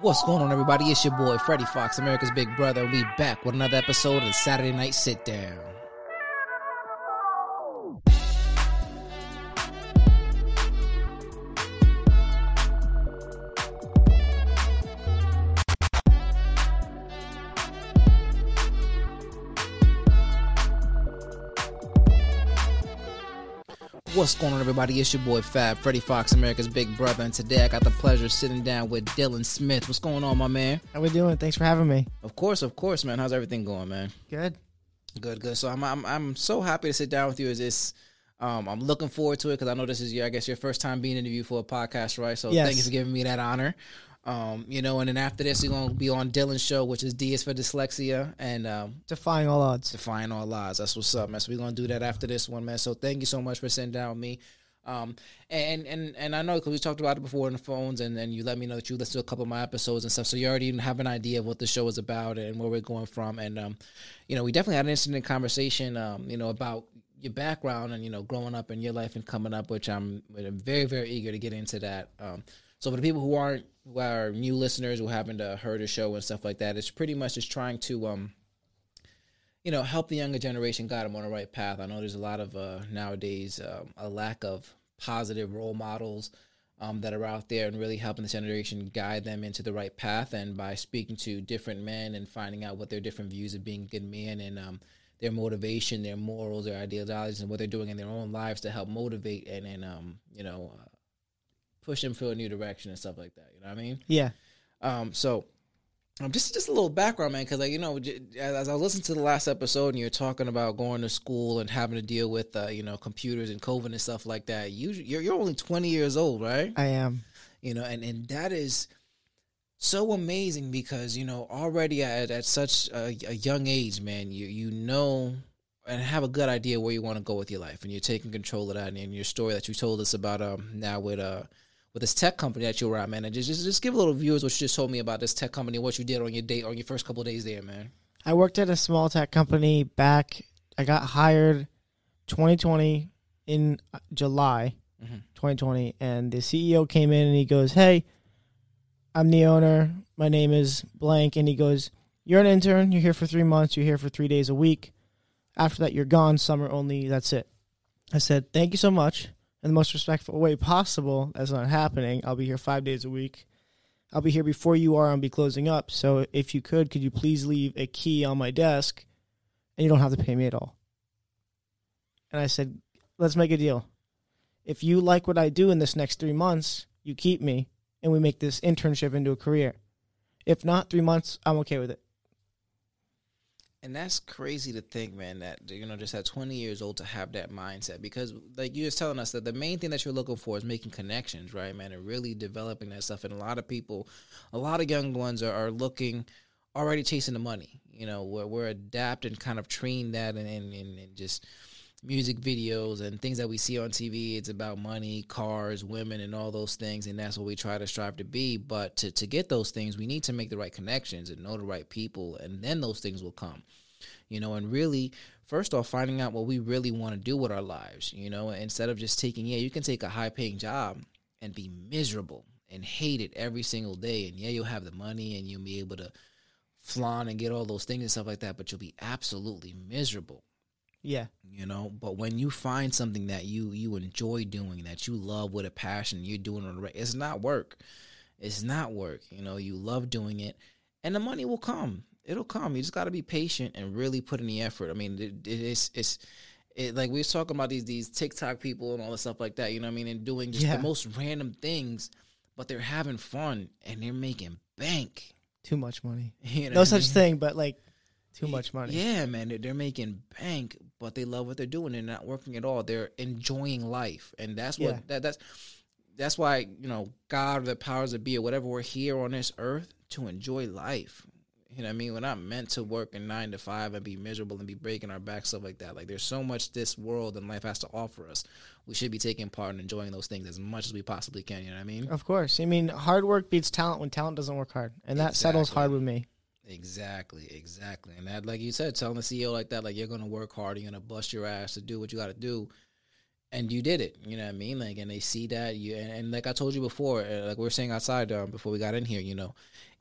What's going on, everybody? It's your boy Freddie Fox, America's Big Brother. We back with another episode of the Saturday Night Sit Down. What's going on, everybody? It's your boy Fab, Freddie Fox, America's Big Brother, and today I got the pleasure of sitting down with Dylan Smith. What's going on, my man? How we doing? Thanks for having me. Of course, of course, man. How's everything going, man? Good. Good, good. So I'm I'm, I'm so happy to sit down with you. Is this? Um, I'm looking forward to it because I know this is your, I guess, your first time being interviewed for a podcast, right? So Yes. thank you for giving me that honor. Um, you know, and then after this, we're gonna be on Dylan's show, which is D is for dyslexia, and um, Defying all odds. defying all lies. That's what's up, man. So we're gonna do that after this one, man. So thank you so much for sitting down with me. Um, and and and I know because we talked about it before on the phones, and then you let me know that you listened to a couple of my episodes and stuff. So you already have an idea of what the show is about and where we're going from. And um, you know, we definitely had an interesting conversation, um, you know, about your background and you know, growing up in your life and coming up, which I'm, I'm very very eager to get into that. Um, so for the people who aren't who are new listeners who haven't uh, heard the show and stuff like that, it's pretty much just trying to um you know, help the younger generation guide them on the right path. I know there's a lot of uh, nowadays um, a lack of positive role models um, that are out there and really helping this generation guide them into the right path. And by speaking to different men and finding out what their different views of being a good man and um, their motivation, their morals, their ideologies, and what they're doing in their own lives to help motivate and and um, you know uh, push him for a new direction and stuff like that. You know what I mean? Yeah. Um, so um, just just a little background, man, because like you know, j- as, I listened to the last episode and you're talking about going to school and having to deal with uh, you know computers and COVID and stuff like that. You you're, you're only 20 years old, right? I am. You know, and and that is so amazing because you know already at at such a, a young age, man, you you know and have a good idea where you want to go with your life, and you're taking control of that. And your story that you told us about um now with uh with this tech company that you were at, man, and just just, just give a little viewers what you just told me about this tech company, what you did on your date on your first couple of days there, man. I worked at a small tech company back. I got hired 2020 in July Mhm. 2020, and the CEO came in and he goes, "Hey, I'm the owner. My name is blank." And he goes, "You're an intern. You're here for three months. You're here for three days a week. After that, you're gone. Summer only. That's it." I said, "Thank you so much." In the most respectful way possible. That's not happening. I'll be here five days a week. I'll be here before you are. I'll be closing up. So if you could, could you please leave a key on my desk, and you don't have to pay me at all. And I said, let's make a deal. If you like what I do in this next three months, you keep me, and we make this internship into a career. If not, three months, I'm okay with it. And that's crazy to think, man, that you know, just at 20 years old to have that mindset because like you was telling us that the main thing that you're looking for is making connections, right, man, and really developing that stuff. And a lot of people, a lot of young ones are, are looking already chasing the money. You know, we're, we're adapting, kind of train that and, and, and just music videos and things that we see on TV. It's about money, cars, women, and all those things, and that's what we try to strive to be. But to to get those things, we need to make the right connections and know the right people, and then those things will come. You know, and really, first off, finding out what we really want to do with our lives. You know, instead of just taking, yeah, you can take a high paying job and be miserable and hate it every single day, and yeah, you'll have the money and you'll be able to flaunt and get all those things and stuff like that, but you'll be absolutely miserable Yeah. you know but when you find something that you you enjoy doing that you love with a passion you're doing it it's not work it's not work you know you love doing it and the money will come it'll come you just got to be patient and really put in the effort i mean it, it, it's it's it, like we was talking about these these tiktok people and all the stuff like that you know what i mean and doing just Yeah. the most random things but they're having fun and they're making bank Too much money. you know No such mean? thing, but like too much money. Yeah, man, they're, they're making bank, but they love what they're doing. They're not working at all. They're enjoying life, and that's what Yeah. that, that's that's why you know God or the powers that be or whatever we're here on this earth to enjoy life. You know what I mean? We're not meant to work in nine to five and be miserable and be breaking our back stuff like that. Like there's so much this world and life has to offer us. We should be taking part and enjoying those things as much as we possibly can. You know what I mean? Of course. I mean, hard work beats talent when talent doesn't work hard. And that settles hard with me. Exactly, exactly. And that, like you said, telling the CEO like that, like you're gonna work hard, you're gonna bust your ass to do what you got to do. and you did it. You know what I mean? Like, and they see that you, and, and like I told you before, uh, like we were saying outside um, before we got in here, you know,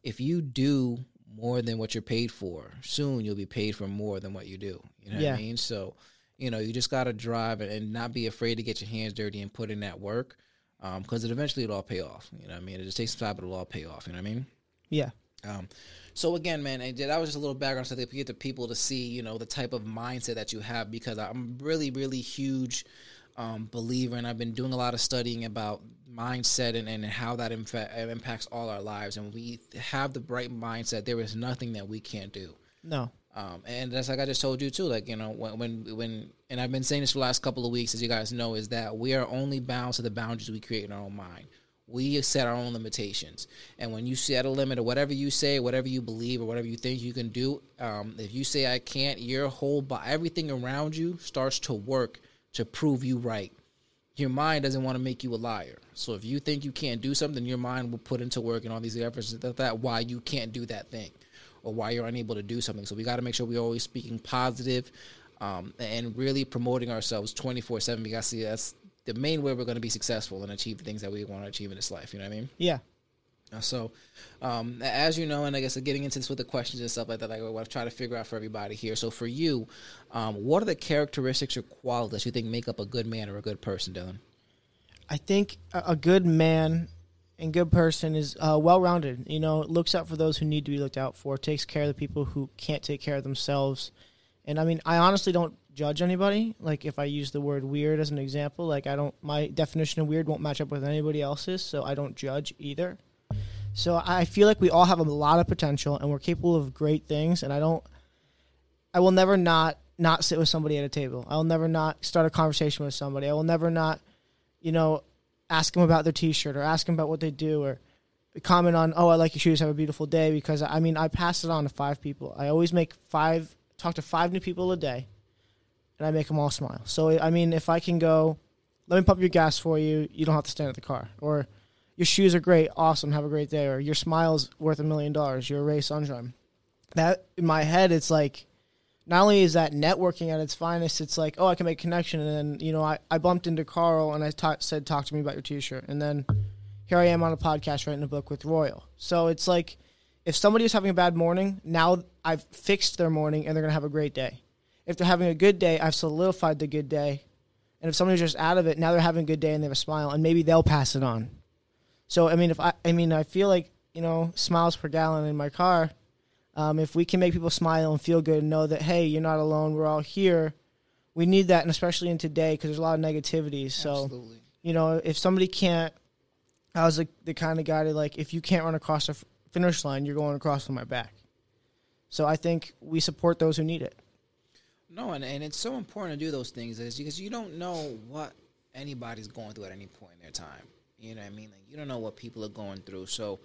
if you do more than what you're paid for, soon you'll be paid for more than what you do. You know Yeah. what I mean? So, you know, you just got to drive and, and not be afraid to get your hands dirty and put in that work, because it eventually it'll all pay off. You know what I mean? It just takes some time, but it'll all pay off. You know what I mean? Yeah. Um, so again, man, and that was just a little background so that we get the people to see, you know, the type of mindset that you have because I'm really, really huge um, believer, and I've been doing a lot of studying about mindset and, and how that infa- impacts all our lives. And we have the right mindset. There is nothing that we can't do. No. Um, and that's like I just told you too. Like you know, when when when, and I've been saying this for the last couple of weeks, as you guys know, is that we are only bound to the boundaries we create in our own mind. We set our own limitations, and when you set a limit or whatever you say, whatever you believe, or whatever you think you can do, um, if you say I can't, your whole bo- everything around you starts to work to prove you right. Your mind doesn't want to make you a liar. So if you think you can't do something, your mind will put into work and all these efforts that, that why you can't do that thing or why you're unable to do something. So we got to make sure we're always speaking positive, um, and really promoting ourselves 24 7 because see, that's the main way we're going to be successful and achieve the things that we want to achieve in this life. You know what I mean? Yeah. Uh, So, um, as you know, and I guess getting into this with the questions and stuff like that, like what I've tried to figure out for everybody here. So, for you, um, what are the characteristics or qualities you think make up a good man or a good person, Dylan? I think a a good man and good person is uh, well rounded. You know, looks out for those who need to be looked out for, takes care of the people who can't take care of themselves. And I mean, I honestly don't judge anybody. Like, if I use the word weird as an example, like, I don't, my definition of weird won't match up with anybody else's, so I don't judge either. So I feel like we all have a lot of potential and we're capable of great things. And I don't, I will never not not sit with somebody at a table. I will never not start a conversation with somebody. I will never not, you know, ask them about their T-shirt or ask them about what they do or comment on, oh, I like your shoes. Have a beautiful day. Because I mean, I pass it on to five people. I always make five, talk to five new people a day, and I make them all smile. So I mean, if I can go, let me pump your gas for you. You don't have to stand at the car. Or your shoes are great. Awesome. Have a great day. Or your smile's worth a million dollars. You're a ray sunshine. That in my head, it's like not only is that networking at its finest, it's like, oh, I can make connection. And then, you know, I, I bumped into Carl and I ta- said, talk to me about your t shirt. And then here I am on a podcast writing a book with Royal. So it's like, if somebody is having a bad morning, now I've fixed their morning and they're going to have a great day. If they're having a good day, I've solidified the good day. And if somebody's just out of it, now they're having a good day and they have a smile and maybe they'll pass it on. So, I mean, if I, I mean, I feel like, you know, smiles per gallon in my car. Um, if we can make people smile and feel good and know that, hey, you're not alone, we're all here, we need that, and especially in today because there's a lot of negativity. So, Absolutely. you know, if somebody can't, I was like the kind of guy to like, if you can't run across the finish line, you're going across on my back. So I think we support those who need it. No, and, and it's so important to do those things is because you don't know what anybody's going through at any point in their time. You know what I mean? Like you don't know what people are going through. So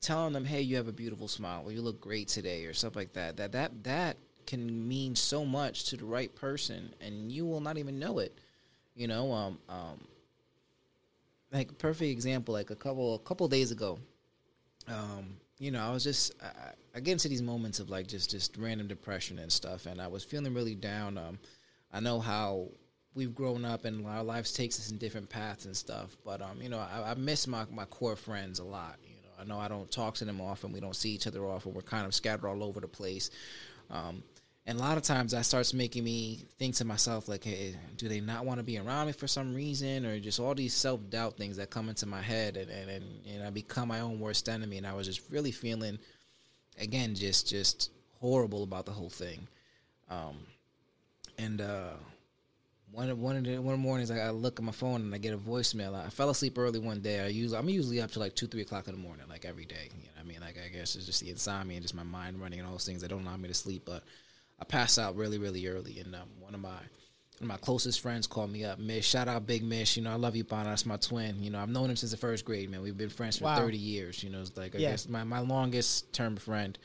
telling them, "Hey, you have a beautiful smile," or "You look great today," or stuff like that. That that that can mean so much to the right person, and you will not even know it. You know, um, um, like perfect example. Like a couple a couple days ago, um, you know, I was just I, I- get into these moments of like just just random depression and stuff, and I was feeling really down. Um, I know how we've grown up and our lives takes us in different paths and stuff, but um, you know, I, I miss my my core friends a lot. You know, I know I don't talk to them often. We don't see each other often. We're kind of scattered all over the place. Um, and a lot of times that starts making me think to myself like hey do they not want to be around me for some reason or just all these self-doubt things that come into my head and, and, and, and i become my own worst enemy and i was just really feeling again just just horrible about the whole thing um, and uh, one one of the one mornings I look at my phone and I get a voicemail. I fell asleep early one day. I usually I'm usually up to like two three o'clock in the morning, like every day. You know, I mean, like I guess it's just the insomnia and just my mind running and all those things that don't allow me to sleep. But I pass out really really early, and um, one of my one of my closest friends called me up. Mish, shout out Big Mish. You know, I love you, Bana. That's my twin. You know, I've known him since the first grade, man. We've been friends for Wow. 30 years. You know, it's like, I Yeah. guess my, my longest term friend.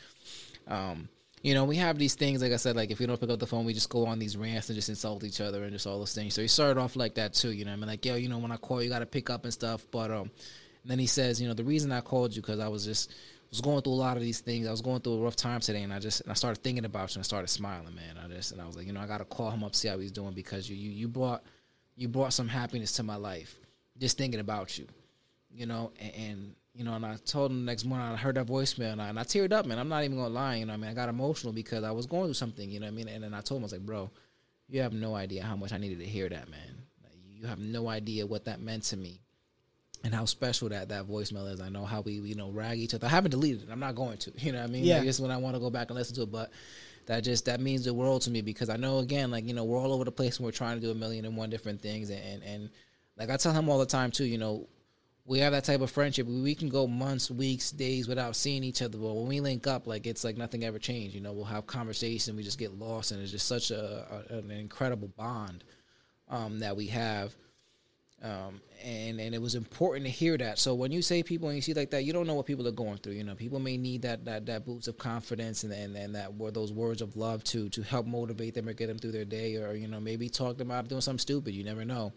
Um, you know, we have these things, like I said, like if we don't pick up the phone, we just go on these rants and just insult each other and just all those things. So he started off like that too, you know. I mean, like, yo, you know, when I call, you got to pick up and stuff. But um, and then he says, you know, the reason I called you because I was just was going through a lot of these things. I was going through a rough time today, and I just and I started thinking about you and I started smiling, man. I just and I was like, you know, I got to call him up see how he's doing because you you you brought you brought some happiness to my life, just thinking about you, you know, and, and you know, and I told him the next morning I heard that voicemail and I, and I teared up, man. I'm not even gonna lie, you know. I mean, I got emotional because I was going through something, you know. I mean, and then I told him I was like, bro, you have no idea how much I needed to hear that, man. Like, you have no idea what that meant to me and how special that that voicemail is. I know how we you know rag each other. I haven't deleted it. I'm not going to. You know what I mean? Yeah. Like, it's when I want to go back and listen to it, but that just that means the world to me because I know again, like you know, we're all over the place and we're trying to do a million and one different things, and and, and like I tell him all the time too. You know, we have that type of friendship. We can go months, weeks, days without seeing each other, but when we link up, like it's like nothing ever changed. You know, we'll have conversation, we just get lost, and it's just such a, a an incredible bond um, that we have. Um, and and it was important to hear that. So when you say people and you see like that, you don't know what people are going through. You know, people may need that that that boost of confidence and and, and that were those words of love to to help motivate them or get them through their day, or you know maybe talk them out of doing something stupid. You never know.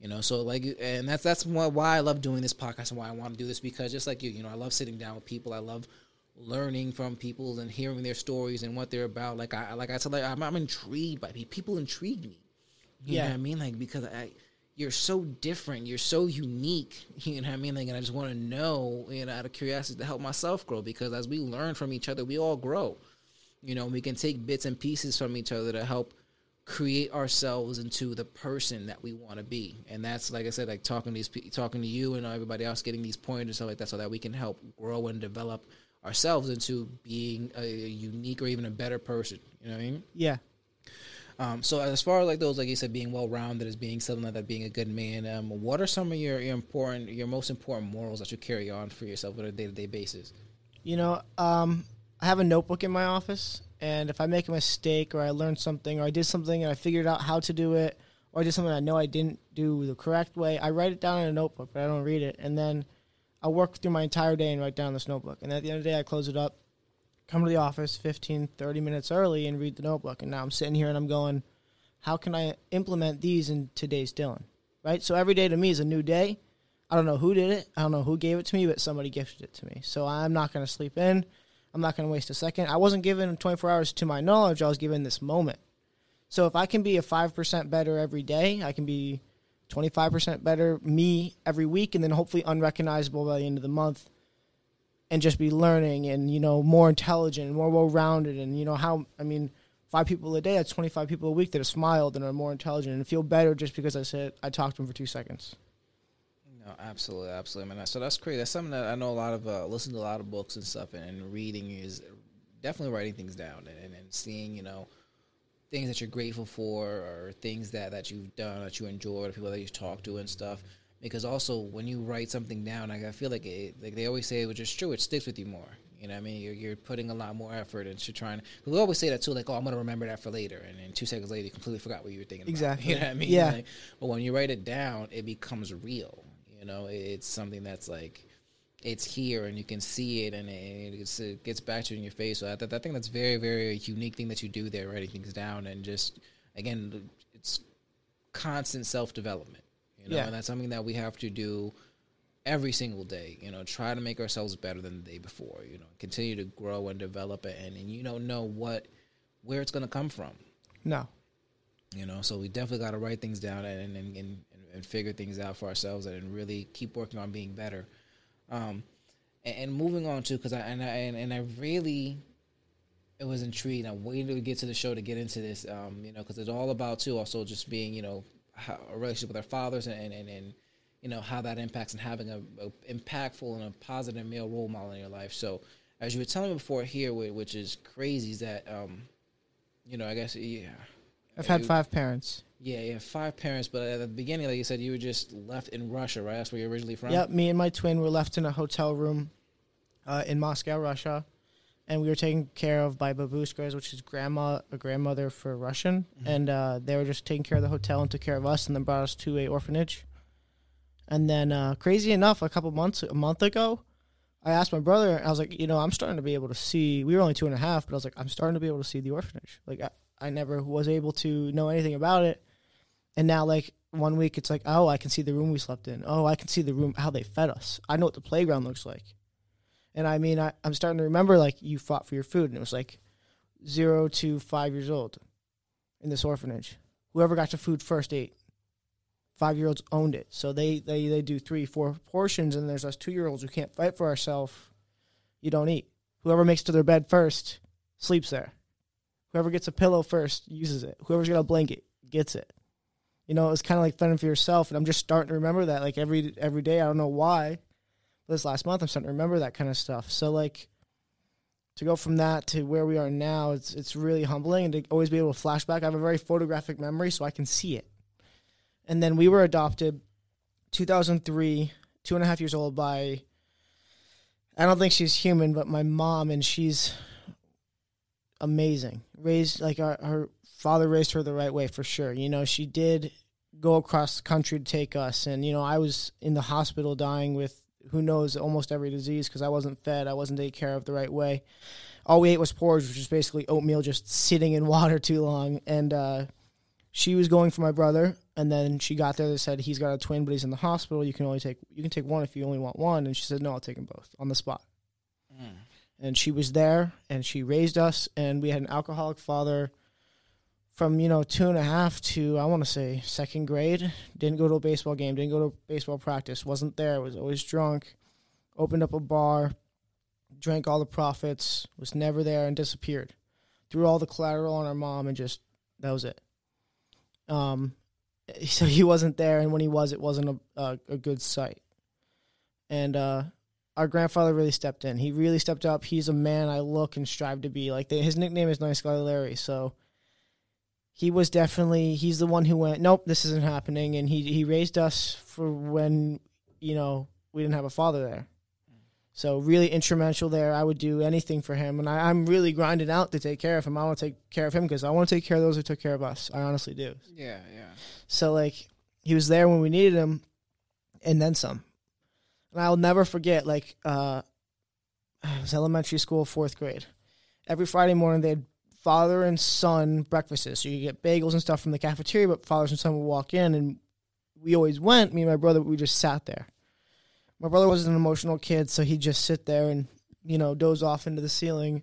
You know, so like, and that's that's why I love doing this podcast and why I want to do this because just like you, you know, I love sitting down with people. I love learning from people and hearing their stories and what they're about. Like I like I said, like I'm, I'm intrigued by people. People intrigue me. You Yeah. know what I mean? Like because I you're so different, you're so unique. You know what I mean? Like and I just want to know, you know, out of curiosity to help myself grow because as we learn from each other, we all grow. You know, we can take bits and pieces from each other to help create ourselves into the person that we want to be. And that's like I said, like talking to these talking to you and everybody else, getting these pointers and stuff like that, so that we can help grow and develop ourselves into being a unique or even a better person. You know what I mean? Yeah. Um, so as far as like those, like you said, being well rounded as being something like that, being a good man, um, what are some of your, your important, your most important morals that you carry on for yourself on a day to day basis? You know, um, I have a notebook in my office, and if I make a mistake or I learned something or I did something and I figured out how to do it or I did something I know I didn't do the correct way, I write it down in a notebook, but I don't read it. And then I work through my entire day and write down this notebook. And at the end of the day, I close it up, come to the office 15, 30 minutes early and read the notebook. And now I'm sitting here and I'm going, how can I implement these in today's Dylan? Right? So every day to me is a new day. I don't know who did it. I don't know who gave it to me, but somebody gifted it to me. So I'm not going to sleep in. I'm not going to waste a second. I wasn't given 24 hours to my knowledge. I was given this moment. So if I can be a 5% better every day, I can be 25% better me every week and then hopefully unrecognizable by the end of the month and just be learning and you know more intelligent and more well-rounded and you know how I mean five people a day that's 25 people a week that have smiled and are more intelligent and feel better just because I said I talked to them for 2 seconds. No, absolutely, absolutely, man. So that's great. That's something that I know a lot of. Uh, listen to a lot of books and stuff, and, and reading is definitely writing things down and, and, and seeing, you know, things that you're grateful for or things that, that you've done that you enjoy, or people that you talk to and stuff. Because also when you write something down, like I feel like it, like they always say, which is true, it sticks with you more. You know what I mean? You're, you're putting a lot more effort into trying. We always say that too, like, oh, I'm gonna remember that for later, and then two seconds later, you completely forgot what you were thinking. Exactly. About. You know what I mean? Yeah. Like, but when you write it down, it becomes real. You know, it, it's something that's like it's here and you can see it and it, it gets back to you in your face. So I, th- I think that's very, very unique thing that you do there, writing things down and just again, it's constant self development. You know, Yeah. and that's something that we have to do every single day. You know, try to make ourselves better than the day before. You know, continue to grow and develop it, and, and you don't know what where it's going to come from. No. You know, so we definitely got to write things down and and, and and figure things out for ourselves and really keep working on being better. Um, and, and moving on to because I and I and, and I really it was intrigued. I'm waiting to get to the show to get into this. Um, you know, because it's all about too also just being you know how, a relationship with our fathers and and, and you know how that impacts and having a, a impactful and a positive male role model in your life. So as you were telling me before here, which is crazy, is that um, you know I guess yeah. I've had You- five parents. yeah, have five parents, but at the beginning, like you said, you were just left in Russia, right? That's where you're originally from. Yep, me and my twin were left in a hotel room uh, in Moscow, Russia, and we were taken care of by babushkas, which is grandma, a grandmother for Russian, and uh, they were just taking care of the hotel and took care of us, and then brought us to a orphanage. And then, uh, crazy enough, a couple months, a month ago, I asked my brother, I was like, you know, I'm starting to be able to see. We were only two and a half, but I was like, I'm starting to be able to see the orphanage. Like, I, I never was able to know anything about it, and now, like one week, it's like, oh, I can see the room we slept in. Oh, I can see the room how they fed us. I know what the playground looks like. And I mean, I, I'm starting to remember like you fought for your food, and it was like zero to five years old in this orphanage. Whoever got to food first ate. five year olds owned it. So they, they, they do three, four portions, and there's us two year olds who can't fight for ourselves. You don't eat. Whoever makes to their bed first sleeps there. Whoever gets a pillow first uses it. Whoever's got a blanket gets it. You know, it's kind of like fending for yourself, and I'm just starting to remember that like every every day. I don't know why. This last month, I'm starting to remember that kind of stuff. So like, to go from that to where we are now, it's it's really humbling, and to always be able to flashback. I have a very photographic memory, so I can see it. And then we were adopted, 2003, two and a half years old by. I don't think she's human, but my mom, and she's amazing. Raised like our, her father raised her the right way for sure. You know, she did go across the country to take us, and you know, I was in the hospital dying with who knows almost every disease because I wasn't fed, I wasn't taken care of the right way. All we ate was porridge, which is basically oatmeal just sitting in water too long, and uh, she was going for my brother, and then she got there. They said he's got a twin, but he's in the hospital. You can only take you can take one if you only want one, and she said no, I'll take them both on the spot. Mm and she was there and she raised us and we had an alcoholic father from you know two and a half to i want to say second grade didn't go to a baseball game didn't go to baseball practice wasn't there was always drunk opened up a bar drank all the profits was never there and disappeared threw all the collateral on our mom and just that was it um so he wasn't there and when he was it wasn't a, a, a good sight and uh our grandfather really stepped in. He really stepped up. He's a man I look and strive to be. Like his nickname is Nice Guy Larry, so he was definitely he's the one who went, nope, this isn't happening, and he he raised us for when you know we didn't have a father there. So really instrumental there. I would do anything for him, and I, am really grinding out to take care of him. I want to take care of him because I want to take care of those who took care of us. I honestly do. Yeah, yeah. So like he was there when we needed him, and then some and I'll never forget. Like, uh, it was elementary school, fourth grade. Every Friday morning, they had father and son breakfasts. So you get bagels and stuff from the cafeteria, but fathers and son would walk in, and we always went. Me and my brother, we just sat there. My brother was an emotional kid, so he'd just sit there and you know doze off into the ceiling.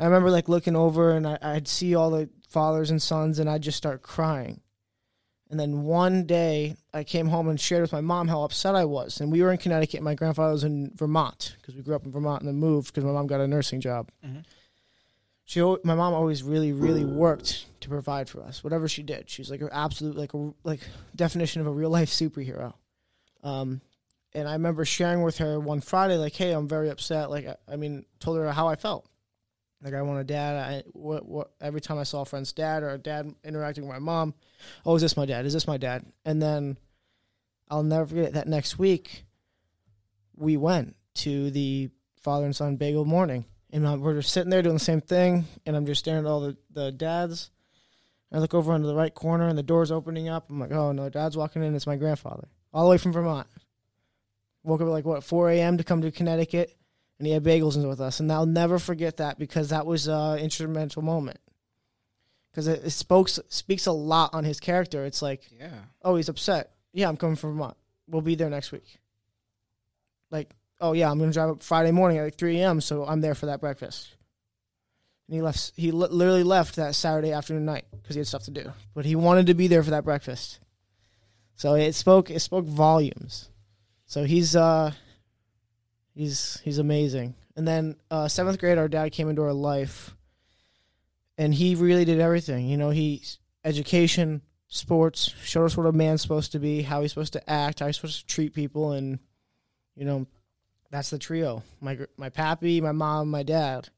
I remember like looking over, and I, I'd see all the fathers and sons, and I'd just start crying. And then one day I came home and shared with my mom how upset I was. And we were in Connecticut. My grandfather was in Vermont because we grew up in Vermont and then moved because my mom got a nursing job. Mm-hmm. She, my mom always really, really worked to provide for us, whatever she did. She's like an absolute, like a like definition of a real life superhero. Um, and I remember sharing with her one Friday, like, "Hey, I'm very upset." Like, I, I mean, told her how I felt. Like I want a dad. I what, what every time I saw a friend's dad or a dad interacting with my mom, oh, is this my dad? Is this my dad? And then I'll never forget that next week we went to the father and son bagel morning, and we're just sitting there doing the same thing, and I'm just staring at all the the dads. I look over into the right corner, and the door's opening up. I'm like, oh no, dad's walking in. It's my grandfather, all the way from Vermont. Woke up at like what 4 a.m. to come to Connecticut and he had bagels with us, and I'll never forget that because that was uh, an instrumental moment. Because it, it speaks speaks a lot on his character. It's like, yeah, oh, he's upset. Yeah, I'm coming from Vermont. We'll be there next week. Like, oh yeah, I'm gonna drive up Friday morning at like 3 a.m. So I'm there for that breakfast. And he left. He li- literally left that Saturday afternoon night because he had stuff to do. But he wanted to be there for that breakfast. So it spoke. It spoke volumes. So he's uh He's he's amazing. And then uh, seventh grade, our dad came into our life, and he really did everything. You know, he education, sports, showed us what a man's supposed to be, how he's supposed to act, how he's supposed to treat people, and you know, that's the trio. My my pappy, my mom, my dad.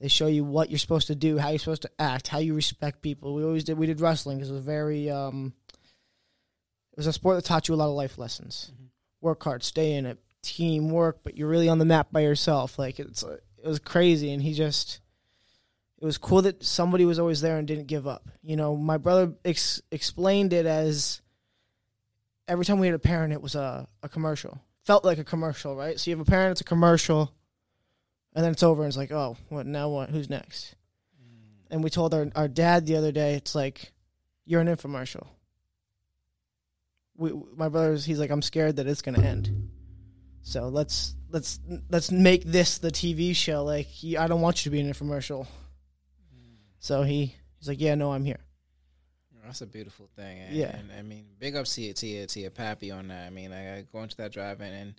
They show you what you're supposed to do, how you're supposed to act, how you respect people. We always did. We did wrestling because it was very. Um, it was a sport that taught you a lot of life lessons. Mm-hmm. Work hard, stay in it, teamwork, but you're really on the map by yourself. Like it's it was crazy, and he just it was cool that somebody was always there and didn't give up. You know, my brother ex- explained it as every time we had a parent, it was a, a commercial. Felt like a commercial, right? So you have a parent, it's a commercial, and then it's over, and it's like, oh, what now? What? Who's next? Mm. And we told our our dad the other day, it's like you're an infomercial. We, my brother's, he's like, I'm scared that it's gonna end. So let's let's let's make this the TV show. Like I don't want you to be an infomercial. So he he's like, yeah, no, I'm here. That's a beautiful thing. And, Yeah. And I mean, big ups to you, to you, to your pappy on that. I mean, I, I go into that drive in and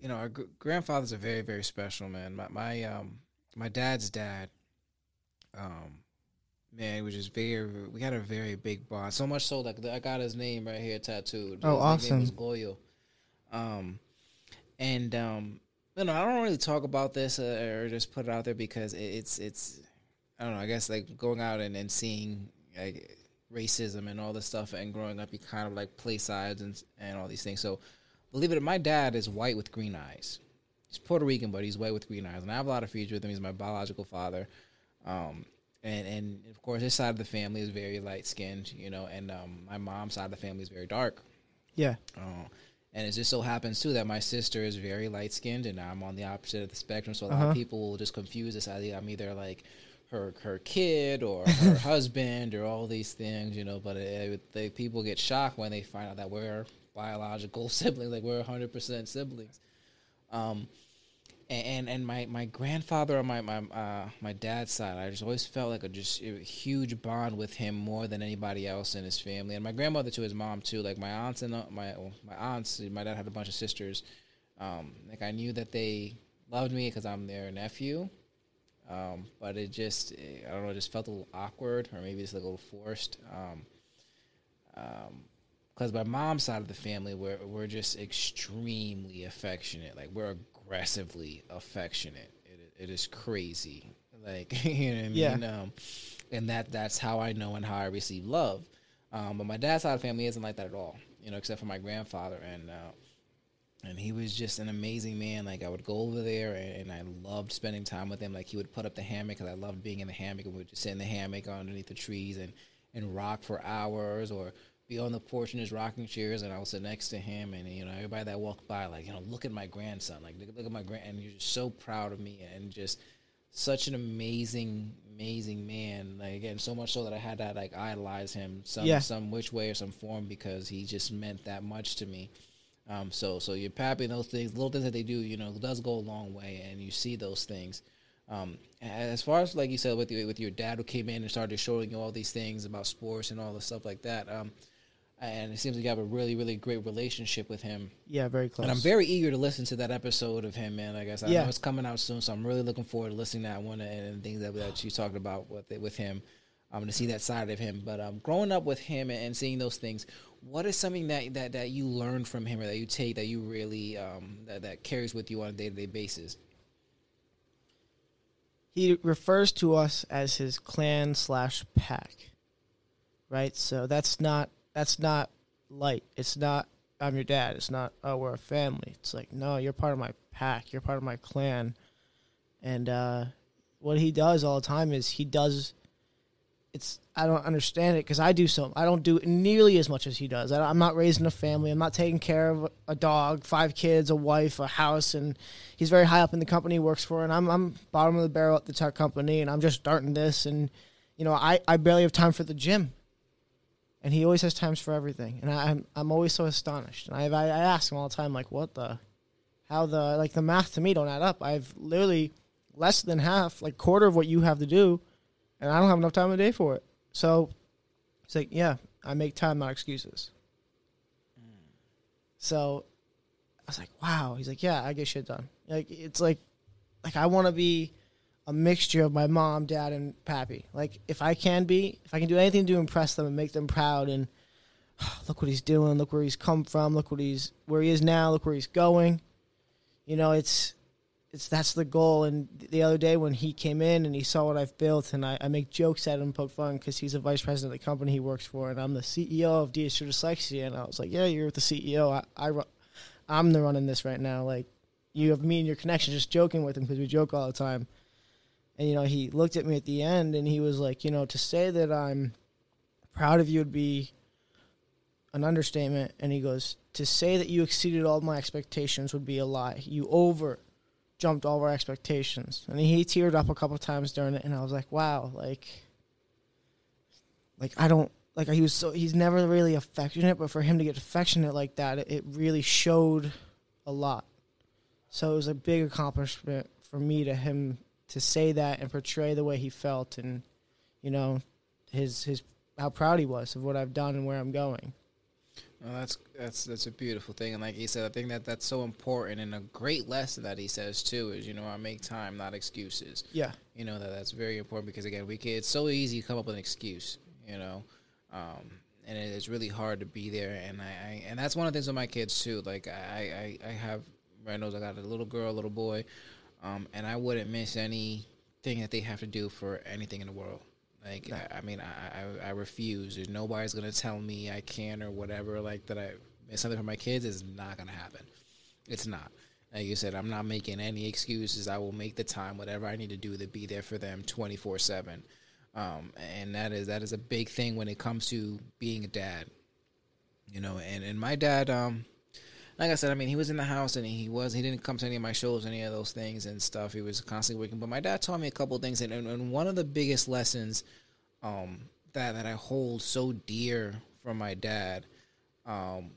you know, our gr- grandfathers are very, very special, man. My, my, um, my dad's dad, um, man, was just very, we had a very big bond. So much so, like, I got his name right here tattooed. Oh, his nickname was awesome. Goyo. Um, and, um, you know, I don't really talk about this uh, or just put it out there because it, it's, it's, I don't know. I guess like going out and, and seeing like racism and all this stuff, and growing up, you kind of like play sides and and all these things. So, believe it, or not, my dad is white with green eyes. He's Puerto Rican, but he's white with green eyes, and I have a lot of features with him. He's my biological father, um, and and of course his side of the family is very light skinned, you know, and um, my mom's side of the family is very dark. Yeah. Uh, and it just so happens too that my sister is very light skinned and I'm on the opposite of the spectrum. So a lot Uh-huh. of people will just confuse this idea I'm either like her her kid or her husband or all these things, you know. But it, they, people get shocked when they find out that we're biological siblings, like we're 100 percent siblings. Um, and and my, my grandfather on my my uh, my dad's side, I just always felt like a just a huge bond with him more than anybody else in his family, and my grandmother to his mom too. Like my aunts and uh, my my aunts, my dad had a bunch of sisters. Um, like I knew that they loved me because I'm their nephew, um, but it just I don't know, it just felt a little awkward or maybe it's like a little forced. Um, um, because my mom's side of the family, we're we're just extremely affectionate. Like we're aggressively affectionate. It it is crazy. Like you know what I Yeah. mean. Um, and that that's how I know and how I receive love. Um, but my dad's side of the family isn't like that at all. You know, except for my grandfather and. Uh, and he was just an amazing man. Like I would go over there, and, and I loved spending time with him. Like he would put up the hammock because I loved being in the hammock, and we would just sit in the hammock underneath the trees and and rock for hours, or be on the porch in his rocking chairs, and I would sit next to him, and you know everybody that walked by, like you know, look at my grandson, like look, look at my grand, and you're just so proud of me, and just such an amazing, amazing man. Like again, so much so that I had to like idolize him some Yeah. some which way or some form because he just meant that much to me. Um, so so your pappy and those things, little things that they do, you know, does go a long way, and you see those things. Um, as far as like you said with your, with your dad who came in and started showing you all these things about sports and all the stuff like that, um, and it seems like you have a really really great relationship with him. Yeah. Very close. And I'm very eager to listen to that episode of him, man. I guess I Yeah. know it's coming out soon, so I'm really looking forward to listening to that one and, and things that, that you talked about with with him. I'm Um, to see that side of him, but um, growing up with him and, and seeing those things, what is something that, that, that you learned from him or that you take that you really um, that, that carries with you on a day to day basis? he refers to us as his clan slash pack right? So that's not that's not light. It's not i'm your dad. It's not oh we're a family. It's like no you're part of my pack. You're part of my clan. And uh what he does all the time is he does it's i don't understand it because i do so i don't do nearly as much as he does. I, i'm not raising a family i'm not taking care of a dog five kids a wife a house and he's very high up in the company he works for and i'm, I'm bottom of the barrel at the tech company and i'm just starting this and you know i, I barely have time for the gym. And he always has times for everything and I, I'm, I'm always so astonished and I, I, I ask him all the time like what the how the like the math to me don't add up. I've literally less than half like quarter of what you have to do and i don't have enough time in the day for it. So it's like yeah i make time not excuses. So i was like wow. He's like yeah i get shit done. Like it's like like i want to be a mixture of my mom dad and pappy. Like if i can be if i can do anything to impress them and make them proud and look what he's doing look where he's come from look what he's where he is now look where he's going you know it's it's that's the goal. And the other day when he came in and he saw what i've built and i, I make jokes at him poke fun because he's a vice president of the company he works for and i'm the ceo of ds dyslexia. And i was like yeah you're the ceo I, I I'm the running this right now. Like you have me and your connection just joking with him because we joke all the time. And you know he looked at me at the end and he was like you know to say that i'm proud of you would be an understatement. And he goes to say that you exceeded all my expectations would be a lie. You over jumped all our expectations and he teared up a couple times during it and i was like wow like like i don't like he was so he's never really affectionate but for him to get affectionate like that it, it really showed a lot so it was a big accomplishment for me to him to say that and portray the way he felt and you know his his how proud he was of what I've done and where I'm going. Well, that's that's that's a beautiful thing, and like he said, I think that that's so important and a great lesson that he says too is you know I make time, not excuses. Yeah, you know that that's very important because again, we can, it's so easy to come up with an excuse, you know, um, and it, it's really hard to be there. And I, I, and that's one of the things with my kids too. Like I I, I have knows I got a little girl, a little boy, um, and I wouldn't miss anything that they have to do for anything in the world. Like. I, I, mean, I, I, I refuse. There's nobody's gonna tell me I can or whatever. Like that I miss something for my kids is not gonna happen. It's not. Like you said, I'm not making any excuses. I will make the time, whatever I need to do to be there for them 24 seven. Um, and that is that is a big thing when it comes to being a dad. You know, and and my dad, um, like I said, I mean, he was in the house and he was he didn't come to any of my shows, any of those things and stuff. He was constantly working. But my dad taught me a couple things, and, and one of the biggest lessons um, that that I hold so dear from my dad, um,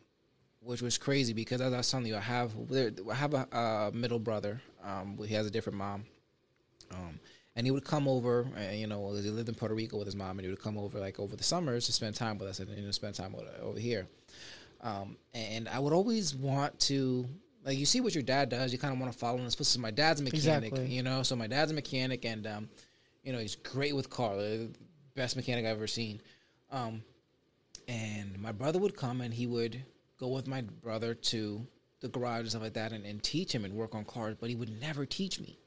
which was crazy because as I was telling you, I have I have a, a middle brother. Um, he has a different mom. Um, and he would come over, and, you know, he lived in Puerto Rico with his mom, and he would come over like over the summers to spend time with us and you know, spend time with, over here. Um, and I would always want to like you see what your dad does, you kind of want to follow in his footsteps. My dad's a mechanic, exactly. you know, so my dad's a mechanic, and um, you know he's great with cars, best mechanic I've ever seen. Um, and my brother would come and he would go with my brother to the garage and stuff like that, and, and teach him and work on cars, but he would never teach me.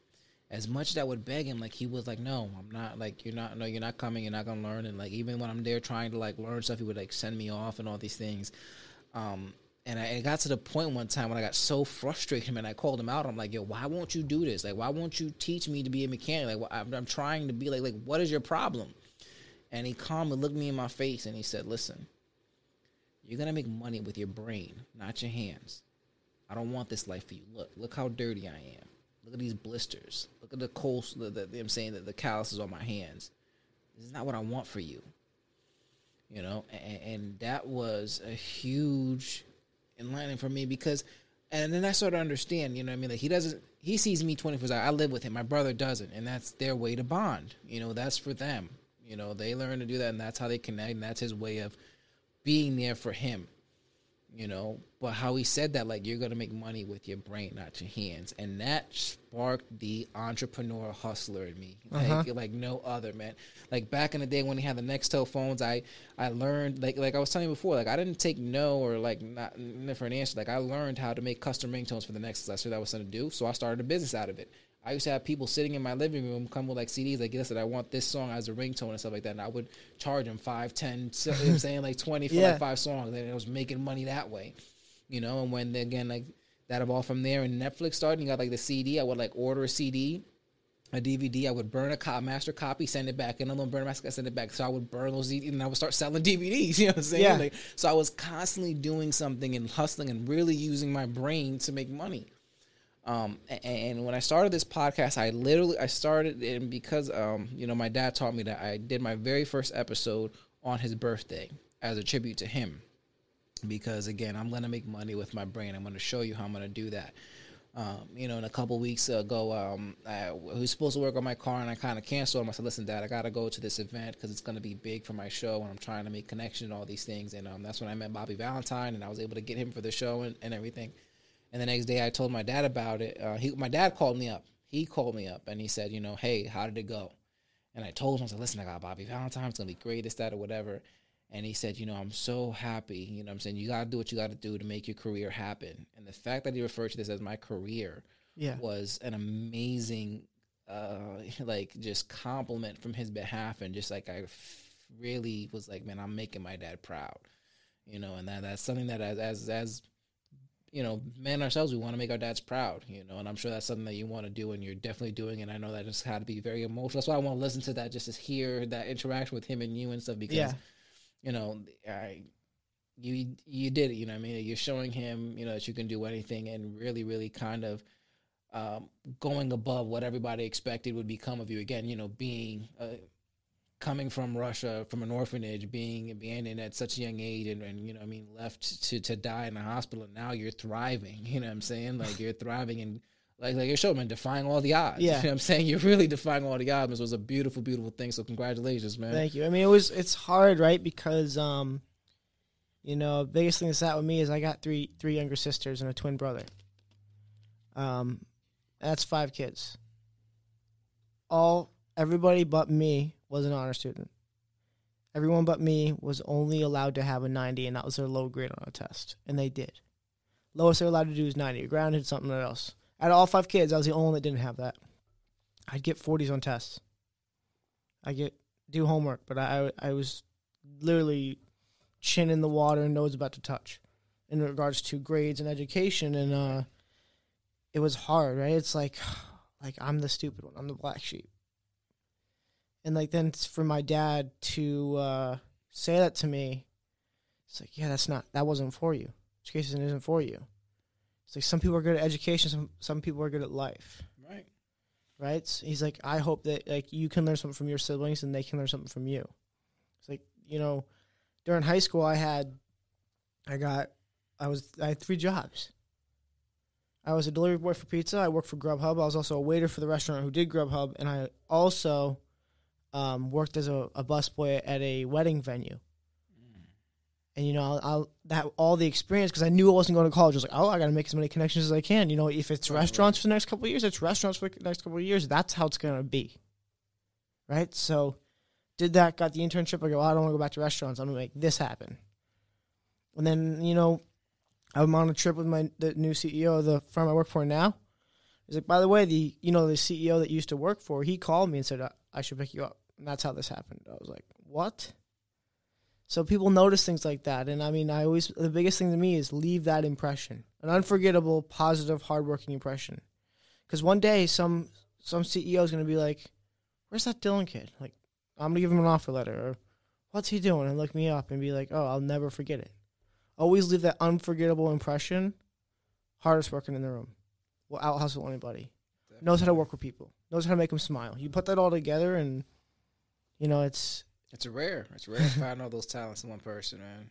As much as I would beg him, like he was like, "No, I'm not. Like you're not. No, you're not coming. You're not gonna learn." And like even when I'm there trying to like learn stuff, he would like send me off and all these things. Um, and I, it got to the point one time when I got so frustrated and I called him out. I'm like, yo, why won't you do this? Like, why won't you teach me to be a mechanic? Like, I'm, I'm trying to be like, like, what is your problem? And he calmly looked me in my face and he said, listen, you're to make money with your brain, not your hands. I don't want this life for you. Look, look how dirty I am. Look at these blisters. Look at the cold, the, the, I'm saying that the calluses on my hands. This is not what I want for you you know, and, and that was a huge enlightening for me because, and then I sort of understand, you know, I mean, like he doesn't, he sees me twenty four hours. I live with him. My brother doesn't, and that's their way to bond. You know, that's for them. You know, they learn to do that, and that's how they connect, and that's his way of being there for him you know but how he said that like you're gonna make money with your brain not your hands. And that sparked the entrepreneur hustler in me. Uh-huh. like, like no other man. Like back in the day when he had the nextel phones i i learned like like i was telling you before like i didn't take no or like not for an answer. Like i learned how to make custom ringtones for the nextel. That's what i was going to do. So i started a business out of it I used to have people sitting in my living room come with like CDs like that I want this song as a ringtone and stuff like that. And I would charge them five, ten, you know I'm saying like twenty for yeah. like five songs, and I was making money that way, you know. And when again like that evolved from there, and Netflix started, and you got like the CD. I would like order a CD, a DVD. I would burn a co- master copy, send it back, and I'm gonna burn a master copy, send it back. So I would burn those CDs, and I would start selling DVDs. You know what I'm saying? Yeah. Like, so I was constantly doing something and hustling and really using my brain to make money. Um, and when I started this podcast, I literally I started and because um, you know my dad taught me that I did my very first episode on his birthday as a tribute to him. Because again, I'm gonna make money with my brain. I'm gonna show you how I'm gonna do that. Um, you know, in a couple weeks ago, um, I was supposed to work on my car and I kind of canceled him. I said, listen, dad, I got to go to this event because it's going to be big for my show and I'm trying to make connection and all these things. And um, that's when I met Bobby Valentine and I was able to get him for the show and, and everything. And the next day, I told my dad about it. Uh, he, my dad called me up. He called me up and he said, you know, hey, how did it go? And I told him, I said, listen, I got Bobby Valentine. It's gonna be great, this, that, or whatever. And he said, you know, I'm so happy. You know, I'm saying you gotta do what you gotta do to make your career happen. And the fact that he referred to this as my career yeah. was an amazing, uh, like just compliment from his behalf. And just like I really was like, man, I'm making my dad proud. You know, and that that's something that as as as you know, men ourselves, we want to make our dads proud, you know, and I'm sure that's something that you want to do and you're definitely doing. And I know that just had to be very emotional. That's why I want to listen to that just to hear that interaction with him and you and stuff because, yeah. you know, I, you, you did it, you know I mean? You're showing him, you know, that you can do anything and really, really kind of, um, going above what everybody expected would become of you again, you know, being, uh, coming from Russia, from an orphanage, being abandoned at such a young age, and, and you know, I mean, left to to die in a hospital, and now you're thriving. You know what I'm saying? Like you're thriving and Like like your show, man, defying all the odds. Yeah. You know what I'm saying? You're really defying all the odds. It was a beautiful, beautiful thing. So congratulations, man. Thank you. I mean, it was it's hard, right? Because um, you know, biggest thing that's that with me is I got three three younger sisters and a twin brother. Um, that's five kids. All everybody but me was an honor student. Everyone but me was only allowed to have a ninety, and that was their low grade on a test, and they did. Lowest they're allowed to do is ninety. Grounded something else. Out of all five kids, I was the only one that didn't have that. I'd get forties on tests. I get do homework, but I I was literally chin in the water and nose about to touch in regards to grades and education and uh it was hard, right? It's like like I'm the stupid one. I'm the black sheep. And like then for my dad to uh say that to me, it's like, yeah, that's not that wasn't for you. Education isn't for you. It's like some people are good at education, some some people are good at life Right. right? So he's like, I hope that like you can learn something from your siblings and they can learn something from you. It's like you know, during high school, I had, I got, I was, I had three jobs. I was a delivery boy for pizza. I worked for Grubhub. I was also a waiter for the restaurant who did Grubhub, and I also um, worked as a, a busboy at a wedding venue. And you know, I'll, I'll that all the experience because I knew I wasn't going to college. I was like, oh, I got to make as many connections as I can. You know, if it's Right, right. restaurants for the next couple of years, it's restaurants for the next couple of years. That's how it's going to be, right? So, did that, got the internship. I go, well, I don't want to go back to restaurants. I'm going to make this happen. And then you know, I'm on a trip with my the new CEO of the firm I work for now. He's like, by the way, the you know the CEO that used to work for, he called me and said I- I should pick you up, and that's how this happened. I was like, what? So people notice things like that, and I mean, I always the biggest thing to me is leave that impression, an unforgettable, positive, hardworking impression, because one day some some CEO is going to be like, "Where's that Dylan kid?" Like, I'm gonna give him an offer letter, or "What's he doing?" and look me up and be like, "Oh, I'll never forget it." Always leave that unforgettable impression. Hardest working in the room, will out hustle anybody. Knows how to work with people. Knows how to make them smile. You put that all together, and you know it's It's rare. It's rare to find all those talents in one person, man.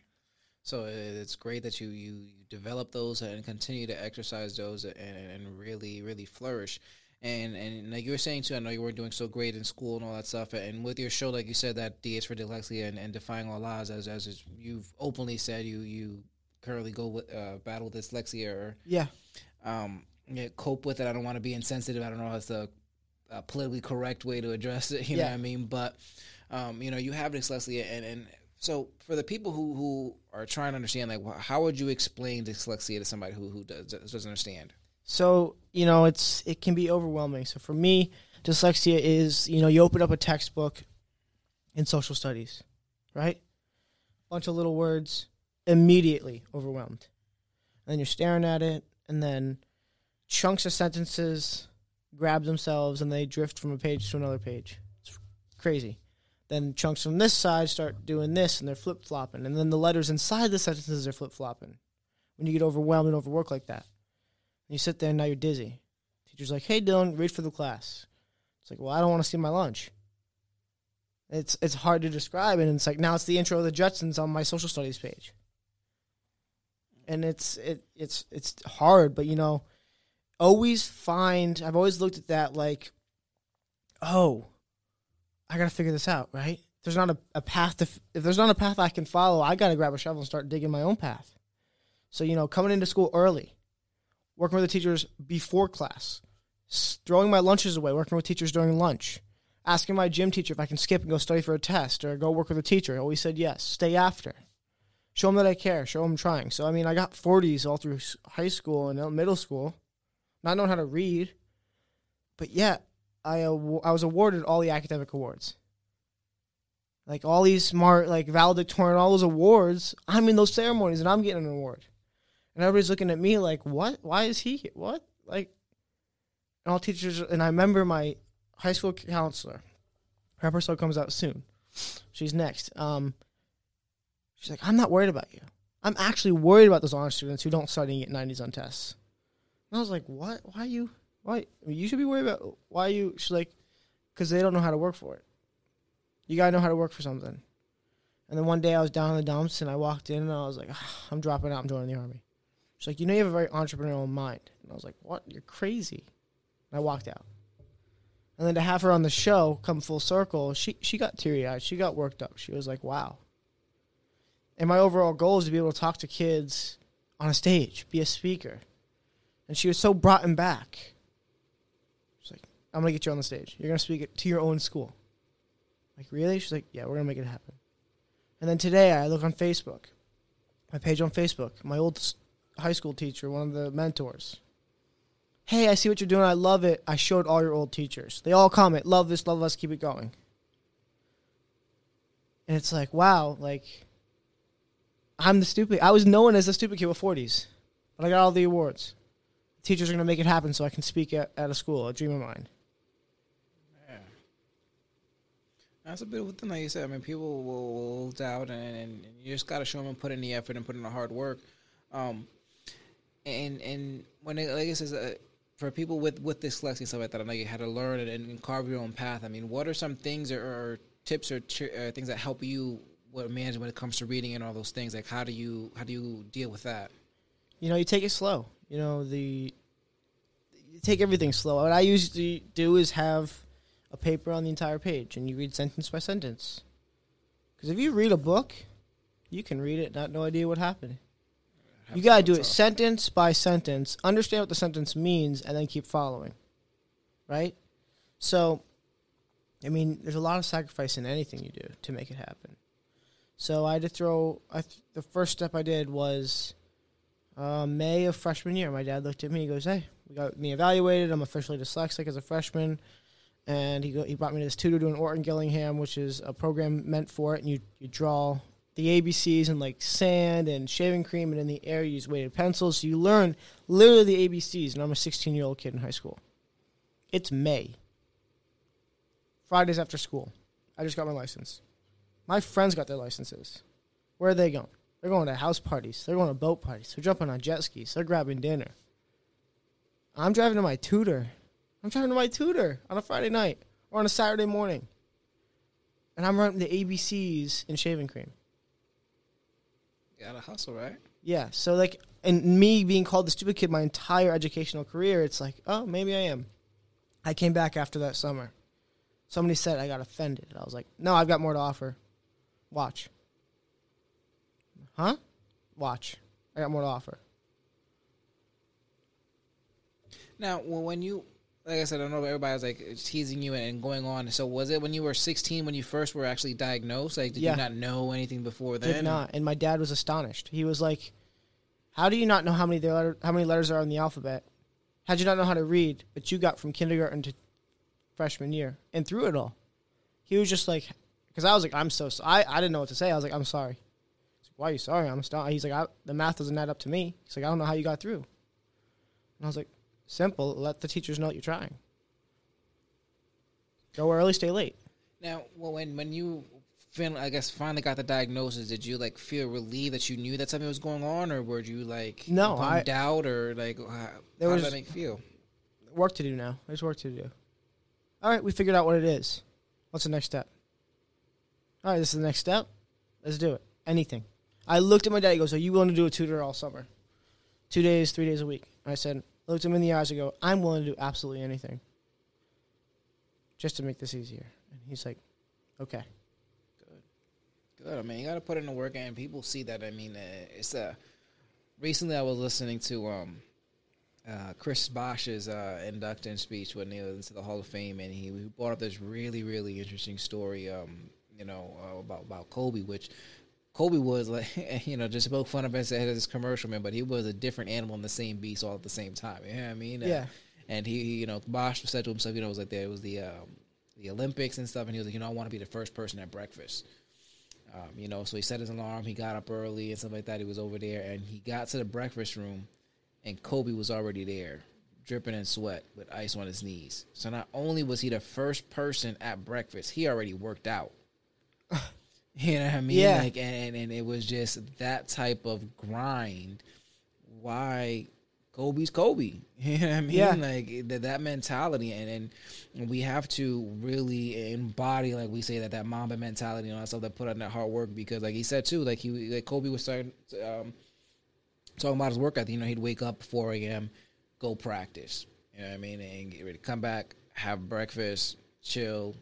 So it's great that you you, develop those and continue to exercise those and, and really really flourish. And and like you were saying too, I know you weren't doing so great in school and all that stuff. And with your show, like you said, that D is for dyslexia and, and defying all odds, as as you've openly said, you you currently go with uh, battle dyslexia or yeah. um, yeah, cope with it. I don't want to be insensitive. I don't know how it's uh, politically correct way to address it. You know what I mean? But um, you know, you have dyslexia, and and so for the people who who are trying to understand, like, how would you explain dyslexia to somebody who who does, doesn't understand? So you know, it's it can be overwhelming. So for me, dyslexia is you know you open up a textbook in social studies, right? Bunch of little words, immediately overwhelmed. And then you're staring at it, and then chunks of sentences grab themselves and they drift from a page to another page. It's crazy. Then chunks from this side start doing this, and they're flip flopping, and then the letters inside the sentences are flip flopping. When you get overwhelmed and overworked like that. And you sit there and now you're dizzy. Teacher's like, "Hey, Dylan, read for the class." It's like, "Well, I don't want to see my lunch." It's it's hard to describe, and it's like now it's the intro of the Jetsons on my social studies page, and it's it it's it's hard, but you know, always find. I've always looked at that like, oh, I got to figure this out, right? There's not a, a path to, if there's not a path I can follow, I got to grab a shovel and start digging my own path. So you know, coming into school early, working with the teachers before class, throwing my lunches away, working with teachers during lunch, asking my gym teacher if I can skip and go study for a test or go work with a teacher. I always said yes. Stay after. Show them that I care. Show them I'm trying. So I mean, I got 40s all through high school and middle school, not knowing how to read, but yet I awa- I was awarded all the academic awards. Like all these smart, like valedictorian, all those awards. I'm in those ceremonies and I'm getting an award. And everybody's looking at me like, what? Why is he here? What? Like, and all teachers, and I remember my high school counselor. Her episode comes out soon. She's next. Um, she's like, I'm not worried about you. I'm actually worried about those honor students who don't study and get 90s on tests. I was like, what? Why you? Why? You should be worried about why you. She's like, because they don't know how to work for it. You gotta know how to work for something. And then one day I was down in the dumps and I walked in and I was like, "Ah, I'm dropping out. I'm joining the army. She's like, you know, you have a very entrepreneurial mind. And I was like, what? You're crazy. And I walked out. And then to have her on the show come full circle, she she got teary eyed. She got worked up. She was like, "Wow." And my overall goal is to be able to talk to kids on a stage, be a speaker. And she was so brought him back. She's like, "I'm gonna get you on the stage. You're gonna speak it to your own school." Like, really? She's like, "Yeah, we're gonna make it happen." And then today, I look on Facebook, my page on Facebook. My old high school teacher, one of the mentors. Hey, I see what you're doing. I love it. I showed all your old teachers. They all comment, love this, love us, keep it going. And it's like, wow, like, I'm the stupid. I was known as the stupid kid with 40s, but I got all the awards. Teachers are going to make it happen so I can speak at, at a school, a dream of mine. Yeah. That's a bit of a thing, like you said. I mean, people will, will doubt, and, and, you just got to show them and put in the effort and put in the hard work. Um, and and when it, like I says, uh, for people with with dyslexia and stuff like that, I know you had to learn it and, and carve your own path. I mean, what are some things or, or tips or ch- uh, things that help you with manage when it comes to reading and all those things? Like, how do you how do you deal with that? you know, you take it slow. You know, the take everything slow. What I usually do is have a paper on the entire page, and you read sentence by sentence. Because if you read a book, you can read it, not no idea what happened. You gotta do it sentence by sentence, understand what the sentence means, and then keep following. Right? So, I mean, there's a lot of sacrifice in anything you do to make it happen. So I had to throw. I th- the first step I did was uh, May of freshman year. My dad looked at me. He goes, "Hey, we got me evaluated. I'm officially dyslexic as a freshman." And he go, he brought me to this tutor doing Orton Gillingham, which is a program meant for it. And you you draw the ABCs in like sand and shaving cream, and in the air you use weighted pencils. So you learn literally the ABCs. And I'm a 16 year old kid in high school. It's May. Fridays after school. I just got my license. My friends got their licenses. Where are they going? They're going to house parties. They're going to boat parties. They're jumping on jet skis. They're grabbing dinner. I'm driving to my tutor. I'm driving to my tutor on a Friday night or on a Saturday morning. And I'm running the ABCs in shaving cream. You gotta hustle, right? Yeah. So, like, and me being called the stupid kid my entire educational career, it's like, oh, maybe I am. I came back after that summer. Somebody said I got offended. I was like, no, I've got more to offer. Watch. Huh? Watch. I got more to offer. Now, well, when you, like I said, I don't know everybody was like teasing you and going on. So, was it when you were 16 when you first were actually diagnosed? Like, did Yeah. you not know anything before then? Did not. And my dad was astonished. He was like, "How do you not know how many the letter, how many letters are in the alphabet? How'd you not know how to read? But you got from kindergarten to freshman year and through it all." He was just like, because I was like, "I'm so so-. I I didn't know what to say. I was like, "I'm sorry." "Why are you sorry?" I'm astonished. He's like, I, "The math doesn't add up to me." He's like, "I don't know how you got through." And I was like, "Simple. Let the teachers know that you're trying. Go early, stay late." Now, well, when when you fin- I guess finally got the diagnosis, did you like feel relieved that you knew that something was going on, or were you like No, bummed out, or like how, There how was- did that make you feel? work to do now. There's work to do. All right, we figured out what it is. What's the next step? All right, this is the next step. Let's do it. Anything. I looked at my dad. He goes, "Are you willing to do a tutor all summer? Two days, three days a week?" I said, looked him in the eyes. I go, "I'm willing to do absolutely anything, just to make this easier." And he's like, "Okay." Good. Good. I mean, you got to put in the work, and people see that. I mean, uh, it's uh, recently I was listening to um, uh, Chris Bosh's uh, induction speech when he was into the Hall of Fame, and he, he brought up this really, really interesting story. Um, you know uh, about about Kobe, which Kobe was like, you know, just spoke fun of us at his commercial man, but he was a different animal in the same beast all at the same time. You know what I mean? Uh, Yeah. and he, you know, Bosh said to himself, you know, it was like there it was the um, the Olympics and stuff, and he was like, you know, I want to be the first person at breakfast. Um, you know, so he set his alarm. He got up early and stuff like that. He was over there, and he got to the breakfast room, and Kobe was already there, dripping in sweat with ice on his knees. So not only was he the first person at breakfast, he already worked out. you know what I mean? Yeah. Like, and and it was just that type of grind. Why Kobe's Kobe? You know what I mean? Yeah. Like that, that mentality, and and we have to really embody, like we say, that that Mamba mentality and all that stuff that put on that hard work. Because, like he said too, like he like Kobe was starting um, talking about his work ethic. You know, he'd wake up 4 a.m., go practice, You know what I mean? And get ready to come back, have breakfast, chill,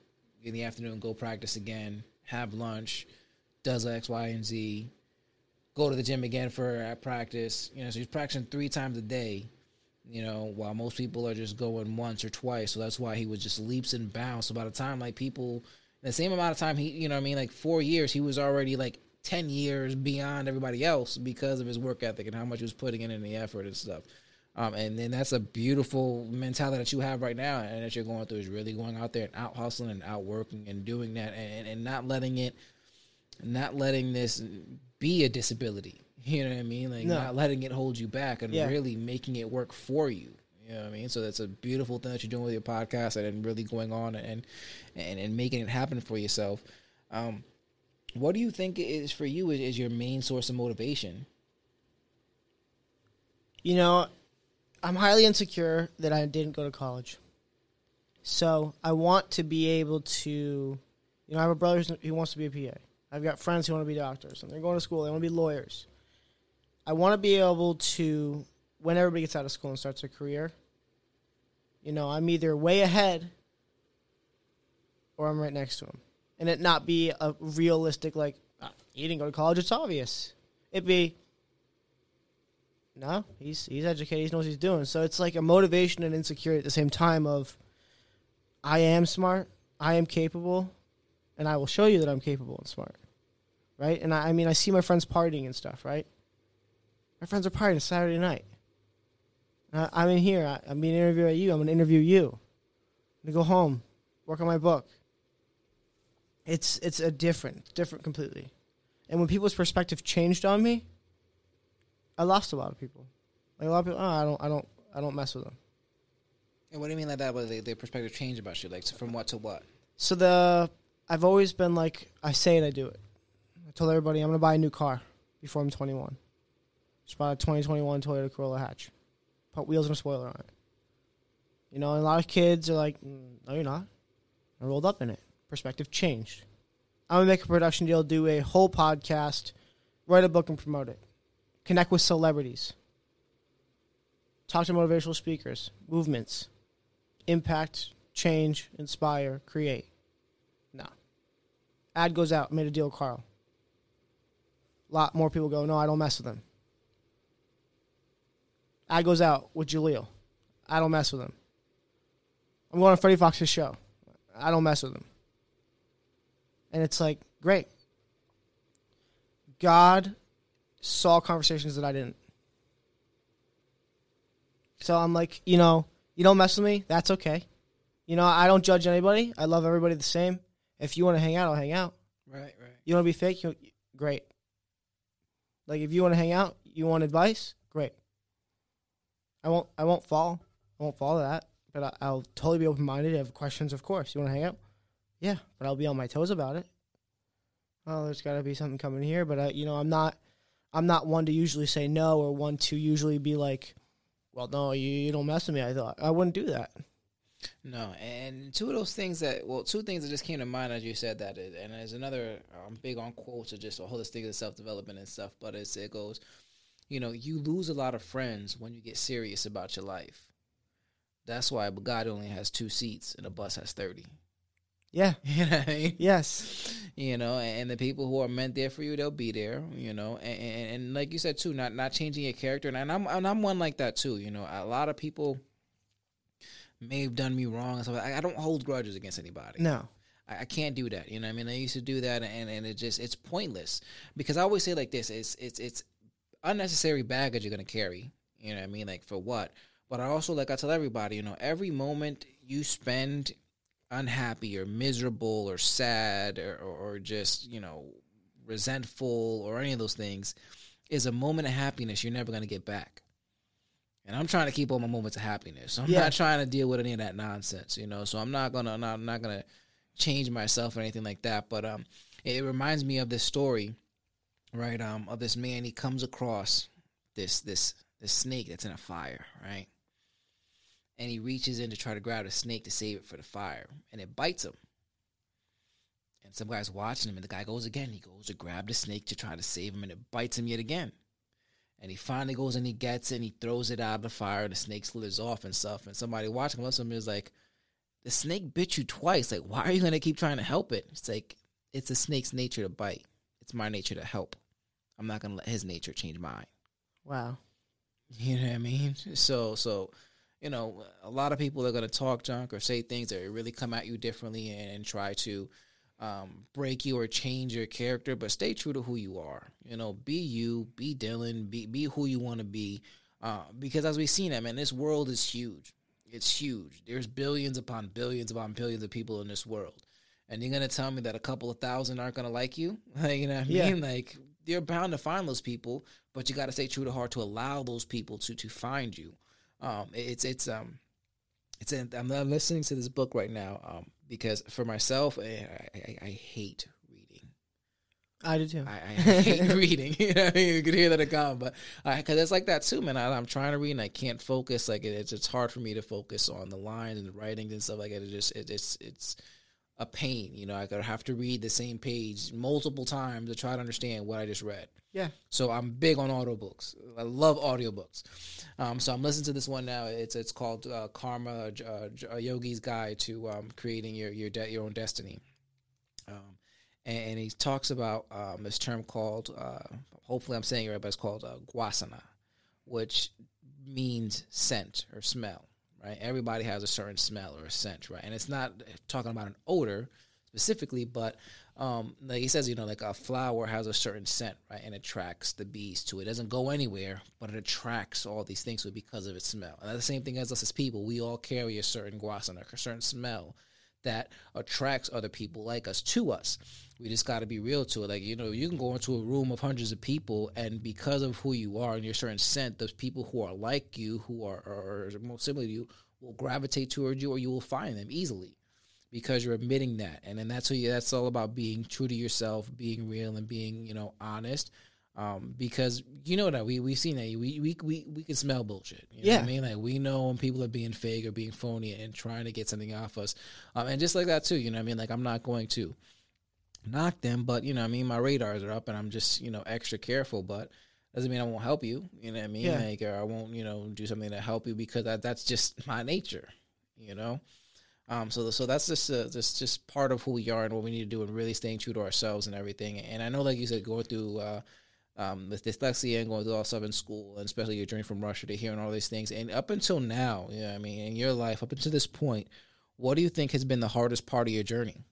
in the afternoon, go practice again, have lunch, does X, Y, and Z, go to the gym again for at practice. You know, so he's practicing three times a day. You know, while most people are just going once or twice. So that's why he was just leaps and bounds. So by the time like people, the same amount of time he, you know, I mean, like four years, he was already like ten years beyond everybody else because of his work ethic and how much he was putting in and the effort and stuff. Um, and then that's a beautiful mentality that you have right now and that you're going through is really going out there and out hustling and out working and doing that and, and not letting it, not letting this be a disability. You know what I mean? Like No. not letting it hold you back and Yeah. really making it work for you. You know what I mean? So that's a beautiful thing that you're doing with your podcast and really going on and and, and making it happen for yourself. Um, what do you think is for you is, is your main source of motivation? You know, I'm highly insecure that I didn't go to college. So I want to be able to, you know, I have a brother who wants to be a PA. I've got friends who want to be doctors, and they're going to school. They want to be lawyers. I want to be able to, when everybody gets out of school and starts a career, you know, I'm either way ahead or I'm right next to them. And it not be a realistic, like, ah, he didn't go to college, it's obvious. It be, no, he's he's educated. He knows he's doing. So it's like a motivation and insecurity at the same time. Of I am smart, I am capable, and I will show you that I'm capable and smart, right? And I, I mean, I see my friends partying and stuff, right? My friends are partying Saturday night. I, I'm in here. I, I'm being interviewed at you. I'm gonna interview you. I'm gonna go home, work on my book. It's it's a different, different completely. And when people's perspective changed on me, I lost a lot of people. Like a lot of people, oh, I don't, I don't, I don't mess with them. And what do you mean like that? But they, their perspective change about you, like so from what to what? So the, I've always been like, I say it, I do it. I told everybody I'm gonna buy a new car before I'm 21. Just bought a 2021 Toyota Corolla hatch, put wheels and a spoiler on it. You know, and a lot of kids are like, "Mm, no, you're not. I rolled up in it. Perspective changed. I'm gonna make a production deal, do a whole podcast, write a book, and promote it. Connect with celebrities. Talk to motivational speakers, movements, impact, change, inspire, create. No. Ad goes out, made a deal with Carl. A lot more people go, no, I don't mess with him. Ad goes out with Jaleel. I don't mess with him. I'm going on Freddie Fox's show. I don't mess with him. And it's like, great. God saw conversations that I didn't. So I'm like, you know, you don't mess with me, that's okay. You know, I don't judge anybody. I love everybody the same. If you want to hang out, I'll hang out. Right, right. You want to be fake? You, great. Like if you want to hang out, you want advice? Great. I won't. I won't fall. I won't follow that. But I, I'll totally be open minded. Have questions, of course. You want to hang out? Yeah, but I'll be on my toes about it. Oh, there's got to be something coming here. But I, you know, I'm not. I'm not one to usually say no, or one to usually be like, "Well, no, you, you don't mess with me." I thought I wouldn't do that. No, and two of those things that well, two things that just came to mind as you said that, and there's another. I'm big on quotes or just a holistic of self development and stuff, but it's, it goes, you know, you lose a lot of friends when you get serious about your life. That's why God only has two seats and a bus has thirty. Yeah. You know what I mean? Yes. you know and the people who are meant there for you they'll be there you know and, and, and like you said too not not changing your character and I'm and I'm one like that too you know a lot of people may have done me wrong and stuff I, I don't hold grudges against anybody No. I, I can't do that you know what I mean I used to do that and and it just it's pointless because I always say like this it's it's it's unnecessary baggage you're gonna carry you know what I mean like for what but I also like I tell everybody you know every moment you spend unhappy or miserable or sad or, or, or just you know resentful or any of those things is a moment of happiness you're never going to get back. And i'm trying to keep all my moments of happiness. So i'm Yeah. not trying to deal with any of that nonsense you know so i'm not gonna I'm not, I'm not gonna change myself or anything like that but um it reminds me of this story right um of this man. He comes across this this this snake that's in a fire right and he reaches in to try to grab the snake to save it for the fire, and it bites him. And some guy's watching him, and the guy goes again. He goes to grab the snake to try to save him, and it bites him yet again. And he finally goes and he gets it and he throws it out of the fire and the snake slithers off and stuff. And somebody watching at him is like, the snake bit you twice. Like, why are you going to keep trying to help it? It's like, it's a snake's nature to bite. It's my nature to help. I'm not going to let his nature change mine. Wow. You know what I mean? So, so, you know, a lot of people are going to talk junk or say things that really come at you differently and, and try to um, break you or change your character, but stay true to who you are. You know, be you, be Dylan, be be who you want to be. Uh, because as we've seen, I mean, this world is huge. It's huge. There's billions upon billions upon billions of people in this world, and you're gonna tell me that a couple of thousand aren't gonna like you? Like, you know what I Yeah. mean? Like, you're bound to find those people, but you got to stay true to heart to allow those people to to find you. Um, it's it's um, it's in, I'm, I'm listening to this book right now um, because for myself, I, I, I hate reading. I do too. I, I hate reading. You know, what I mean? you could hear that a come, but because it's like that too, man. I, I'm trying to read and I can't focus. Like it, it's it's hard for me to focus on the lines and the writings and stuff like that. It just it, it's it's a pain. You know, I could have to read the same page multiple times to try to understand what I just read. yeah. So I'm big on audiobooks. I love audiobooks. Um, so I'm listening to this one now. It's it's called uh, Karma, uh, a Yogi's Guide to um, Creating Your your de- your own destiny. Um, and, and he talks about um, this term called, uh, hopefully I'm saying it right, but it's called uh, vasana, which means scent or smell. Right? Everybody has a certain smell or a scent, right? And it's not talking about an odor specifically, but um, like he says, you know, like a flower has a certain scent, right, and attracts the bees to it. It doesn't go anywhere, but it attracts all these things because of its smell. And that's the same thing as us as people. We all carry a certain vasana, a certain smell that attracts other people like us to us. We just got to be real to it. Like you know, you can go into a room of hundreds of people, and because of who you are and your certain scent, those people who are like you, who are, are, most similar to you, will gravitate towards you, or you will find them easily because you're admitting that and then that's who you that's all about being true to yourself being real and being you know honest um, because you know that we we've seen that we we we, we can smell bullshit. You know what I mean, like we know when people are being fake or being phony and trying to get something off us, um, and just like that too. You know what I mean? Like I'm not going to knock them, but you know what I mean. My radars are up, and I'm just you know extra careful, but. Doesn't mean I won't help you, you know what I mean? Yeah. Like, or I won't, you know, do something to help you because that, that's just my nature, you know. Um, so so that's just uh, just just part of who we are and what we need to do and really staying true to ourselves and everything. And I know, like you said, going through uh, um, with dyslexia and going through all stuff in school, and especially your journey from Russia to here and all these things. And up until now, you know, I mean, in your life, up until this point, what do you think has been the hardest part of your journey?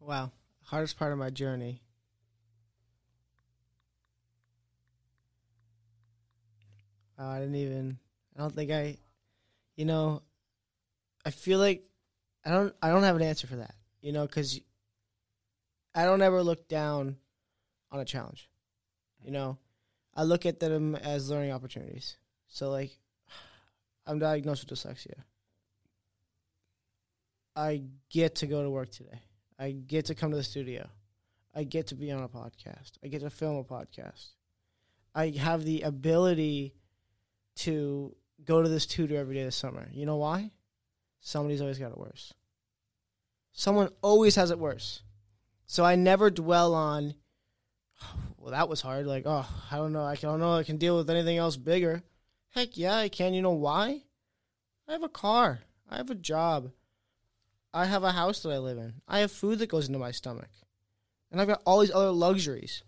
Wow. Hardest part of my journey. I didn't even. I don't think I. You know, I feel like I don't. I don't have an answer for that. You know, because I don't ever look down on a challenge. You know, I look at them as learning opportunities. So like, I'm diagnosed with dyslexia. I get to go to work today. I get to come to the studio. I get to be on a podcast. I get to film a podcast. I have the ability to go to this tutor every day this summer. You know why? Somebody's always got it worse. Someone always has it worse. So I never dwell on, well, that was hard. Like, oh, I don't know. I don't know. I can deal with anything else bigger. Heck yeah, I can. You know why? I have a car. I have a job. I have a house that I live in. I have food that goes into my stomach. And I've got all these other luxuries.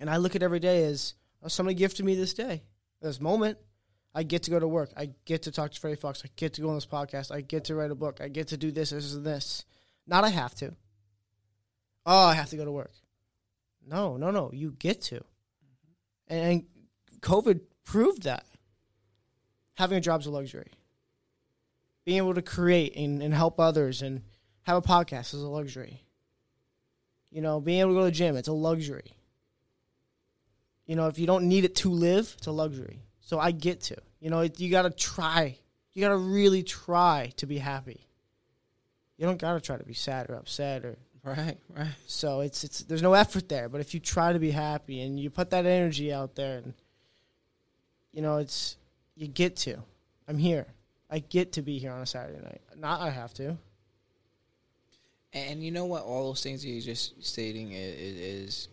And I look at every day as oh, somebody gifted me this day, this moment. I get to go to work. I get to talk to Freddie Fox. I get to go on this podcast. I get to write a book. I get to do this, this, and this. Not I have to. Oh, I have to go to work. No, no, no. You get to. And, and COVID proved that. Having a job's a luxury being able to create and, and help others and have a podcast is a luxury. You know, being able to go to the gym, it's a luxury. You know, if you don't need it to live, it's a luxury. So I get to. You know, you got to try. You got to really try to be happy. You don't got to try to be sad or upset or Right, right. so it's it's there's no effort there, but if you try to be happy and you put that energy out there and you know, it's you get to. I'm here. I get to be here on a Saturday night. Not I have to. And you know what? All those things you're just stating is, is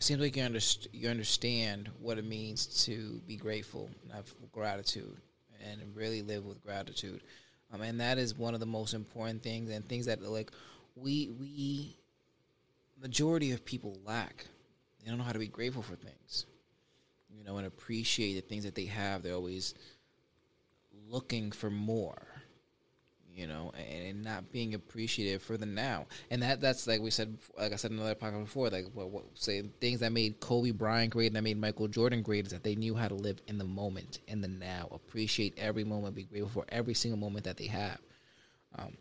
seems like you underst- you understand what it means to be grateful and have gratitude and really live with gratitude. Um, and that is one of the most important things and things that like we we majority of people lack. They don't know how to be grateful for things, you know, and appreciate the things that they have. They're always looking for more you know, and, not being appreciative for the now. And that that's like we said, like I said in another podcast before, like what, what say things that made Kobe Bryant great and that made Michael Jordan great is that they knew how to live in the moment, in the now, appreciate every moment, be grateful for every single moment that they have. Um,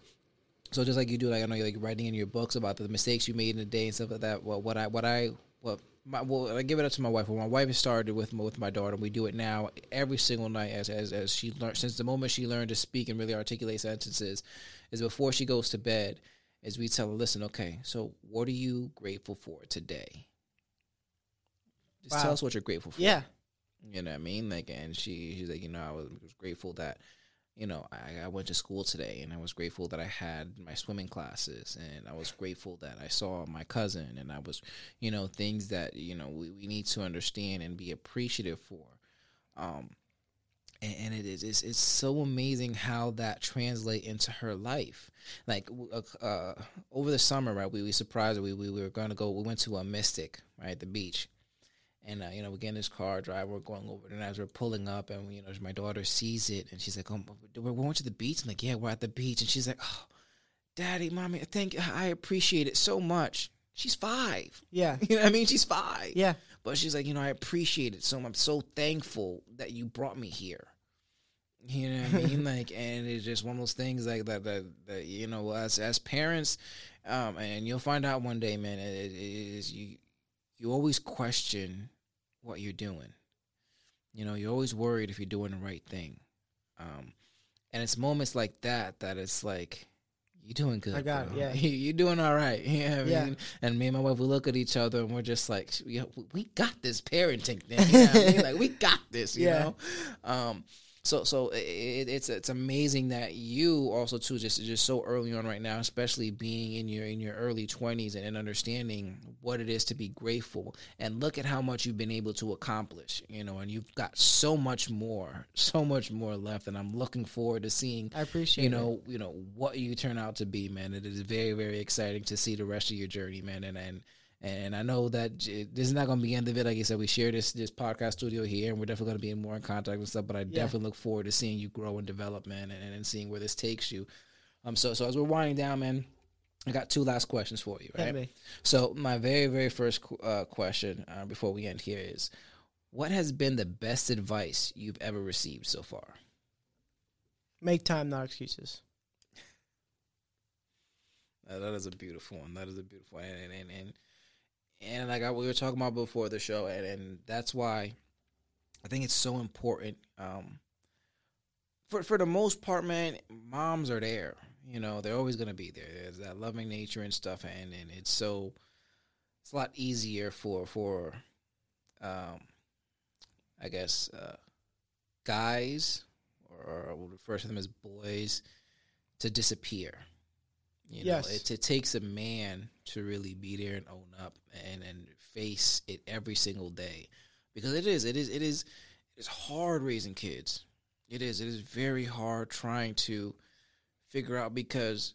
so just like you do, like I know you're like writing in your books about the mistakes you made in the day and stuff like that. Well, what I what I what my, well, I give it up to my wife. Well, my wife started with with my daughter. We do it now every single night as as, as she learned since the moment she learned to speak and really articulate sentences, is before she goes to bed. Is we tell her, listen, okay, so what are you grateful for today? Just wow. tell us what you're grateful for. Yeah, you know what I mean. Like, and she she's like, you know, I was, was grateful that you know, I, I, went to school today and I was grateful that I had my swimming classes and I was grateful that I saw my cousin and I was, you know, things that, you know, we, we need to understand and be appreciative for. Um, and, and it is, it's, it's so amazing how that translate into her life. Like, uh, uh, over the summer, right, we, we surprised her. We, we, we were going to go, we went to a Mystic, right, the beach and uh, you know, we get in this car, drive, we're going over, and as we're pulling up, and you know, my daughter sees it, and she's like, "Oh, we're going to the beach." I'm like, "Yeah, we're at the beach," and she's like, "Oh, daddy, mommy, thank you, I appreciate it so much." She's five. Yeah, you know what I mean. She's five. Yeah, but she's like, you know, I appreciate it so. I'm so thankful that you brought me here. You know what I mean? like, and it's just one of those things like that. That, that you know, as as parents, um, and you'll find out one day, man. It, it is you. You always question what you're doing. You know, you're always worried if you're doing the right thing. Um, and it's moments like that that it's like, you're doing good. I got bro. it. Yeah, you're doing all right. Yeah, I mean? And me and my wife, we look at each other and we're just like, we got this parenting thing. You know I mean? Like we got this. You yeah. know. Um, so so it, it's it's amazing that you also too just just so early on right now, especially being in your in your early twenties and, and understanding what it is to be grateful and look at how much you've been able to accomplish, you know, and you've got so much more, so much more left, and I'm looking forward to seeing. I appreciate you know it. you know what you turn out to be, man. It is very very exciting to see the rest of your journey, man, and and and I know that this is not going to be the end of it. Like I said, we share this this podcast studio here, and we're definitely going to be in more in contact and stuff. But I yeah. definitely look forward to seeing you grow and develop, man, and, and seeing where this takes you. Um, so so as we're winding down, man, I got two last questions for you, right? So my very very first uh, question uh, before we end here is, what has been the best advice you've ever received so far? Make time, not excuses. that is a beautiful one. That is a beautiful one. And, and, and and like I, we were talking about before the show, and, and that's why I think it's so important. Um, for for the most part, man, moms are there. You know, they're always gonna be there. There's that loving nature and stuff, and and it's so it's a lot easier for for um, I guess uh, guys or we'll refer to them as boys to disappear you know, yes. it, it takes a man to really be there and own up and and face it every single day, because it is it is it is it's hard raising kids. It is it is very hard trying to figure out because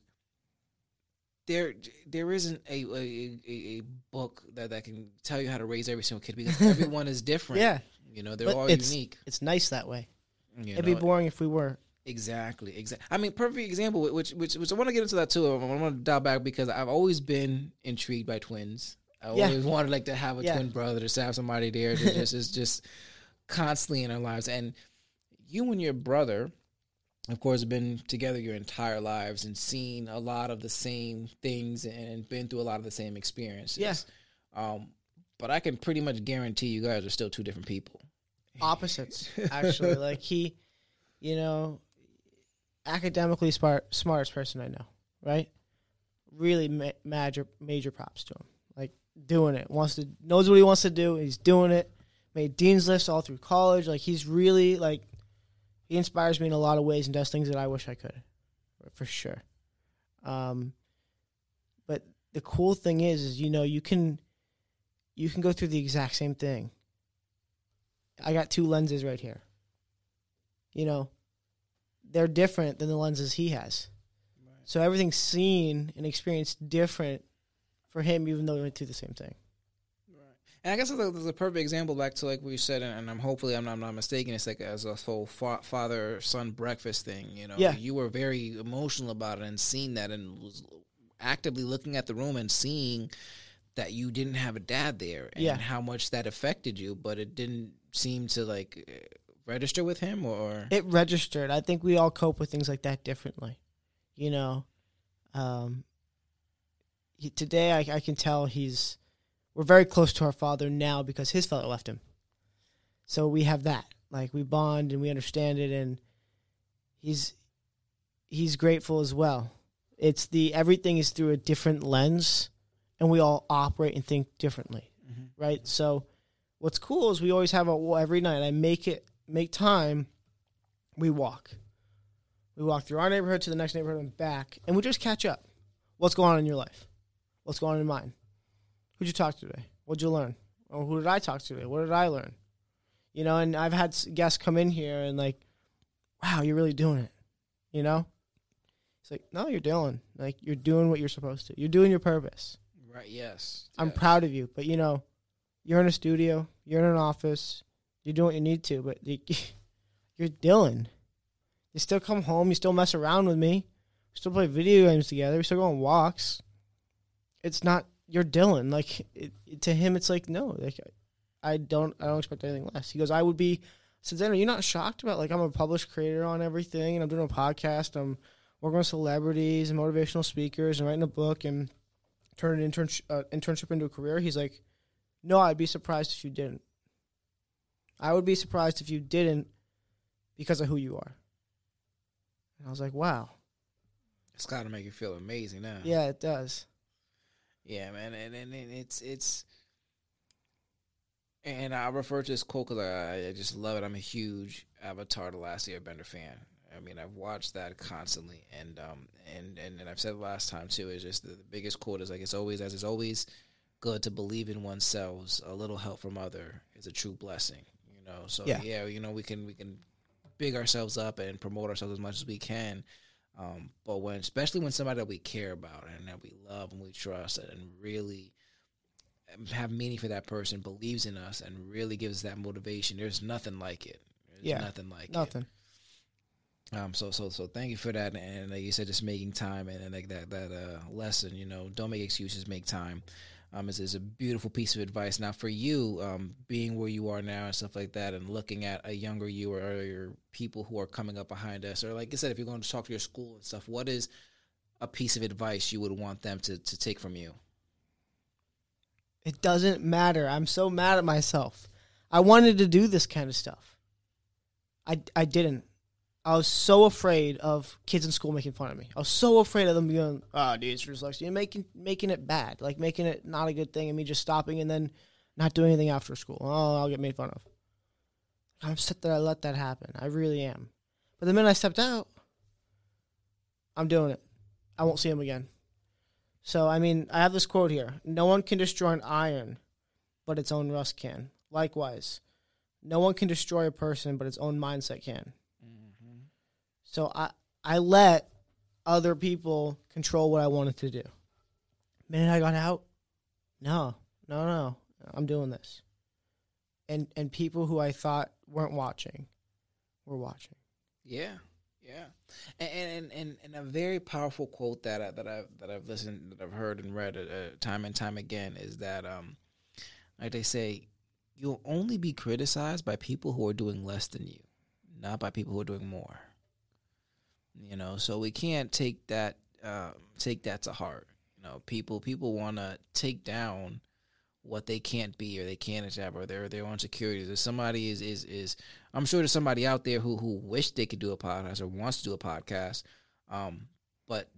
there there isn't a a, a book that, that can tell you how to raise every single kid because everyone is different. Yeah, you know they're but all it's, unique. It's nice that way. You It'd know? be boring if we were. Exactly. Exactly. I mean, perfect example. Which, which, which I want to get into that too. I want to dial back because I've always been intrigued by twins. I yeah. always wanted like to have a yeah. twin brother, to have somebody there to just is just constantly in our lives. And you and your brother, of course, have been together your entire lives and seen a lot of the same things and been through a lot of the same experiences. Yes. Yeah. Um, but I can pretty much guarantee you guys are still two different people. Opposites, actually. like he, you know, academically smart, smartest person I know, right? Really ma- major major props to him. Like doing it, wants to knows what he wants to do. He's doing it. Made dean's lists all through college. Like he's really like he inspires me in a lot of ways and does things that I wish I could, for sure. Um, but the cool thing is, is you know you can you can go through the exact same thing. I got two lenses right here. You know, they're different than the lenses he has. So everything's seen and experienced different for him, even though we went through the same thing. And I guess there's a perfect example back to like we said, and I'm hopefully I'm not, I'm not mistaken. It's like as a whole fa- father son breakfast thing. You know, Yeah. you were very emotional about it and seeing that, and was actively looking at the room and seeing that you didn't have a dad there, and Yeah. how much that affected you. But it didn't seem to like register with him, or It registered. I think we all cope with things like that differently. You know, um, he, today I, I can tell he's we're very close to our father now because his father left him. So we have that. Like we bond and we understand it and he's he's grateful as well. It's the everything is through a different lens and we all operate and think differently. Right? So what's cool is we always have a well, every night I make it make time we walk. We walk through our neighborhood to the next neighborhood and back and we just catch up. What's going on in your life? What's going on in mine? Who'd you talk to today? What'd you learn? Or who did I talk to today? What did I learn? You know, and I've had guests come in here and like, wow, you're really doing it. You know? It's like, no, you're doing Like, you're doing what you're supposed to. You're doing your purpose. right? Yes, I'm yes. proud of you. But, you know, you're in a studio, you're in an office, you're doing what you need to, but you, you're Dylan. You still come home, you still mess around with me, we still play video games together, we still go on walks. It's not you're Dylan. Like it, it- to him, it's like no, like I don't, I don't expect anything less. He goes, I would be. I said, are you're not shocked about like I'm a published creator on everything, and I'm doing a podcast. I'm working with celebrities and motivational speakers, and writing a book, and turning an intern, uh, internship into a career. He's like, no, I'd be surprised if you didn't. I would be surprised if you didn't because of who you are. And I was like, wow. It's got to make you feel amazing now. Yeah, it does. Yeah, man, and, and, and it's it's, and I refer to this quote because I, I just love it. I'm a huge Avatar: The Last Airbender fan. I mean, I've watched that constantly, and um, and and, and I've said it last time too. Is just the, the biggest quote is like it's always as it's always good to believe in oneself. A little help from other is a true blessing. Know, so Yeah. yeah, you know we can we can big ourselves up and promote ourselves as much as we can. Um, but when, especially when somebody that we care about and that we love and we trust and really have meaning for that person, believes in us and really gives us that motivation, there's nothing like it. There's Yeah, nothing like Nothing. it. Um, so so so thank you for that, and like you said, just making time and, and like that that uh, lesson. You know, don't make excuses, make time. Um, is, is a beautiful piece of advice. Now, for you, um, being where you are now and stuff like that, and looking at a younger you or, or your people who are coming up behind us, or like I said, if you're going to talk to your school and stuff, what is a piece of advice you would want them to, to take from you? It doesn't matter. I'm so mad at myself. I wanted to do this kind of stuff. I, I didn't. I was so afraid of kids in school making fun of me. I was so afraid of them being, "Oh, dude, it's dyslexia," and making making it bad, like making it not a good thing, and me just stopping and then not doing anything after school. Oh, I'll get made fun of. I'm upset that I let that happen. I really am. But the minute I stepped out, I'm doing it. I won't see him again. So, I mean, I have this quote here No one can destroy an iron, but its own rust can. Likewise, no one can destroy a person, but its own mindset can. So, I, I let other people control what I wanted to do. The minute I got out, no, no, no, I'm doing this. And, and people who I thought weren't watching were watching. Yeah, yeah, and and and, and a very powerful quote that I, that I that I've listened, that I've heard and read uh, time and time again is that um, like they say, you'll only be criticized by people who are doing less than you, not by people who are doing more. You know, so we can't take that uh, take that to heart. You know, people people want to take down what they can't be or they can't achieve or their their own securities. If somebody is is is I'm sure there's somebody out there who who wish they could do a podcast or wants to do a podcast, um, but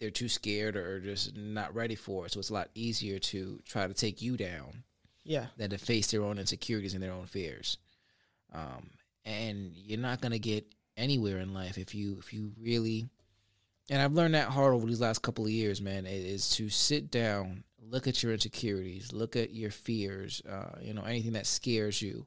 they're too scared or just not ready for it. So it's a lot easier to try to take you down Yeah. than to face their own insecurities and their own fears. Um, and you're not gonna get anywhere in life if you if you really and I've learned that hard over these last couple of years, man, is to sit down, look at your insecurities, look at your fears, uh, you know, anything that scares you,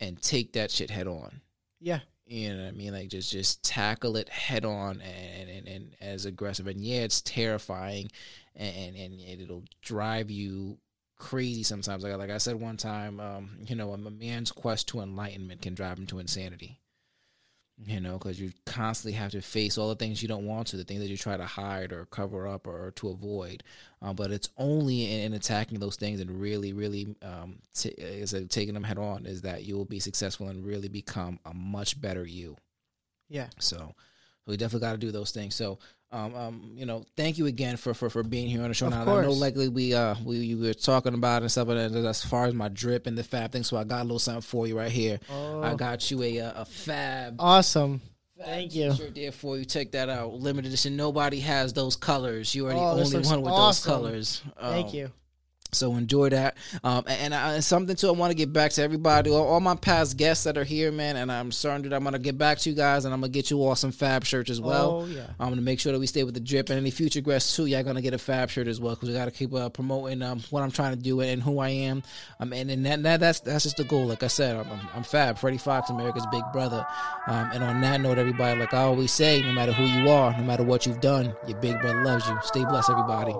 and take that shit head on. Yeah. You know what I mean? Like just just tackle it head on and and, and as aggressive. And yeah, it's terrifying, and and it'll drive you crazy sometimes. Like like I said one time, um, you know, a man's quest to enlightenment can drive him to insanity you know, because you constantly have to face all the things you don't want to, the things that you try to hide or cover up or, or to avoid. Uh, but it's only in, in, attacking those things and really, really, um, t- is taking them head on is that you will be successful and really become a much better you. Yeah. So we definitely got to do those things. So um, um, you know, thank you again for, for, for being here on the show. Of now course. I know likely we uh we, we were talking about and stuff, but as far as my drip and the fab thing, so I got a little something for you right here. Oh. I got you a a fab. Awesome. fab Thank you. T-shirt there for you. Check that out. Limited edition. Nobody has those colors. You are the Oh, only one with awesome. those colors. Thank Um, you. So enjoy that. Um, and, I, something too, I want to get back to everybody, all, all my past guests that are here, man. And I'm certain that I'm gonna get back to you guys, and I'm gonna get you all some Fab shirts as well. Oh, yeah. I'm gonna make sure that we stay with the drip, and any future guests too. Y'all gonna get a Fab shirt as well because we gotta keep uh, promoting um, what I'm trying to do and who I am. Um, and, and that, that that's that's just the goal. Like I said, I'm, I'm, I'm Fab, Freddie Fox, America's big brother. Um, and on that note, everybody, like I always say, no matter who you are, no matter what you've done, your big brother loves you. Stay blessed, everybody.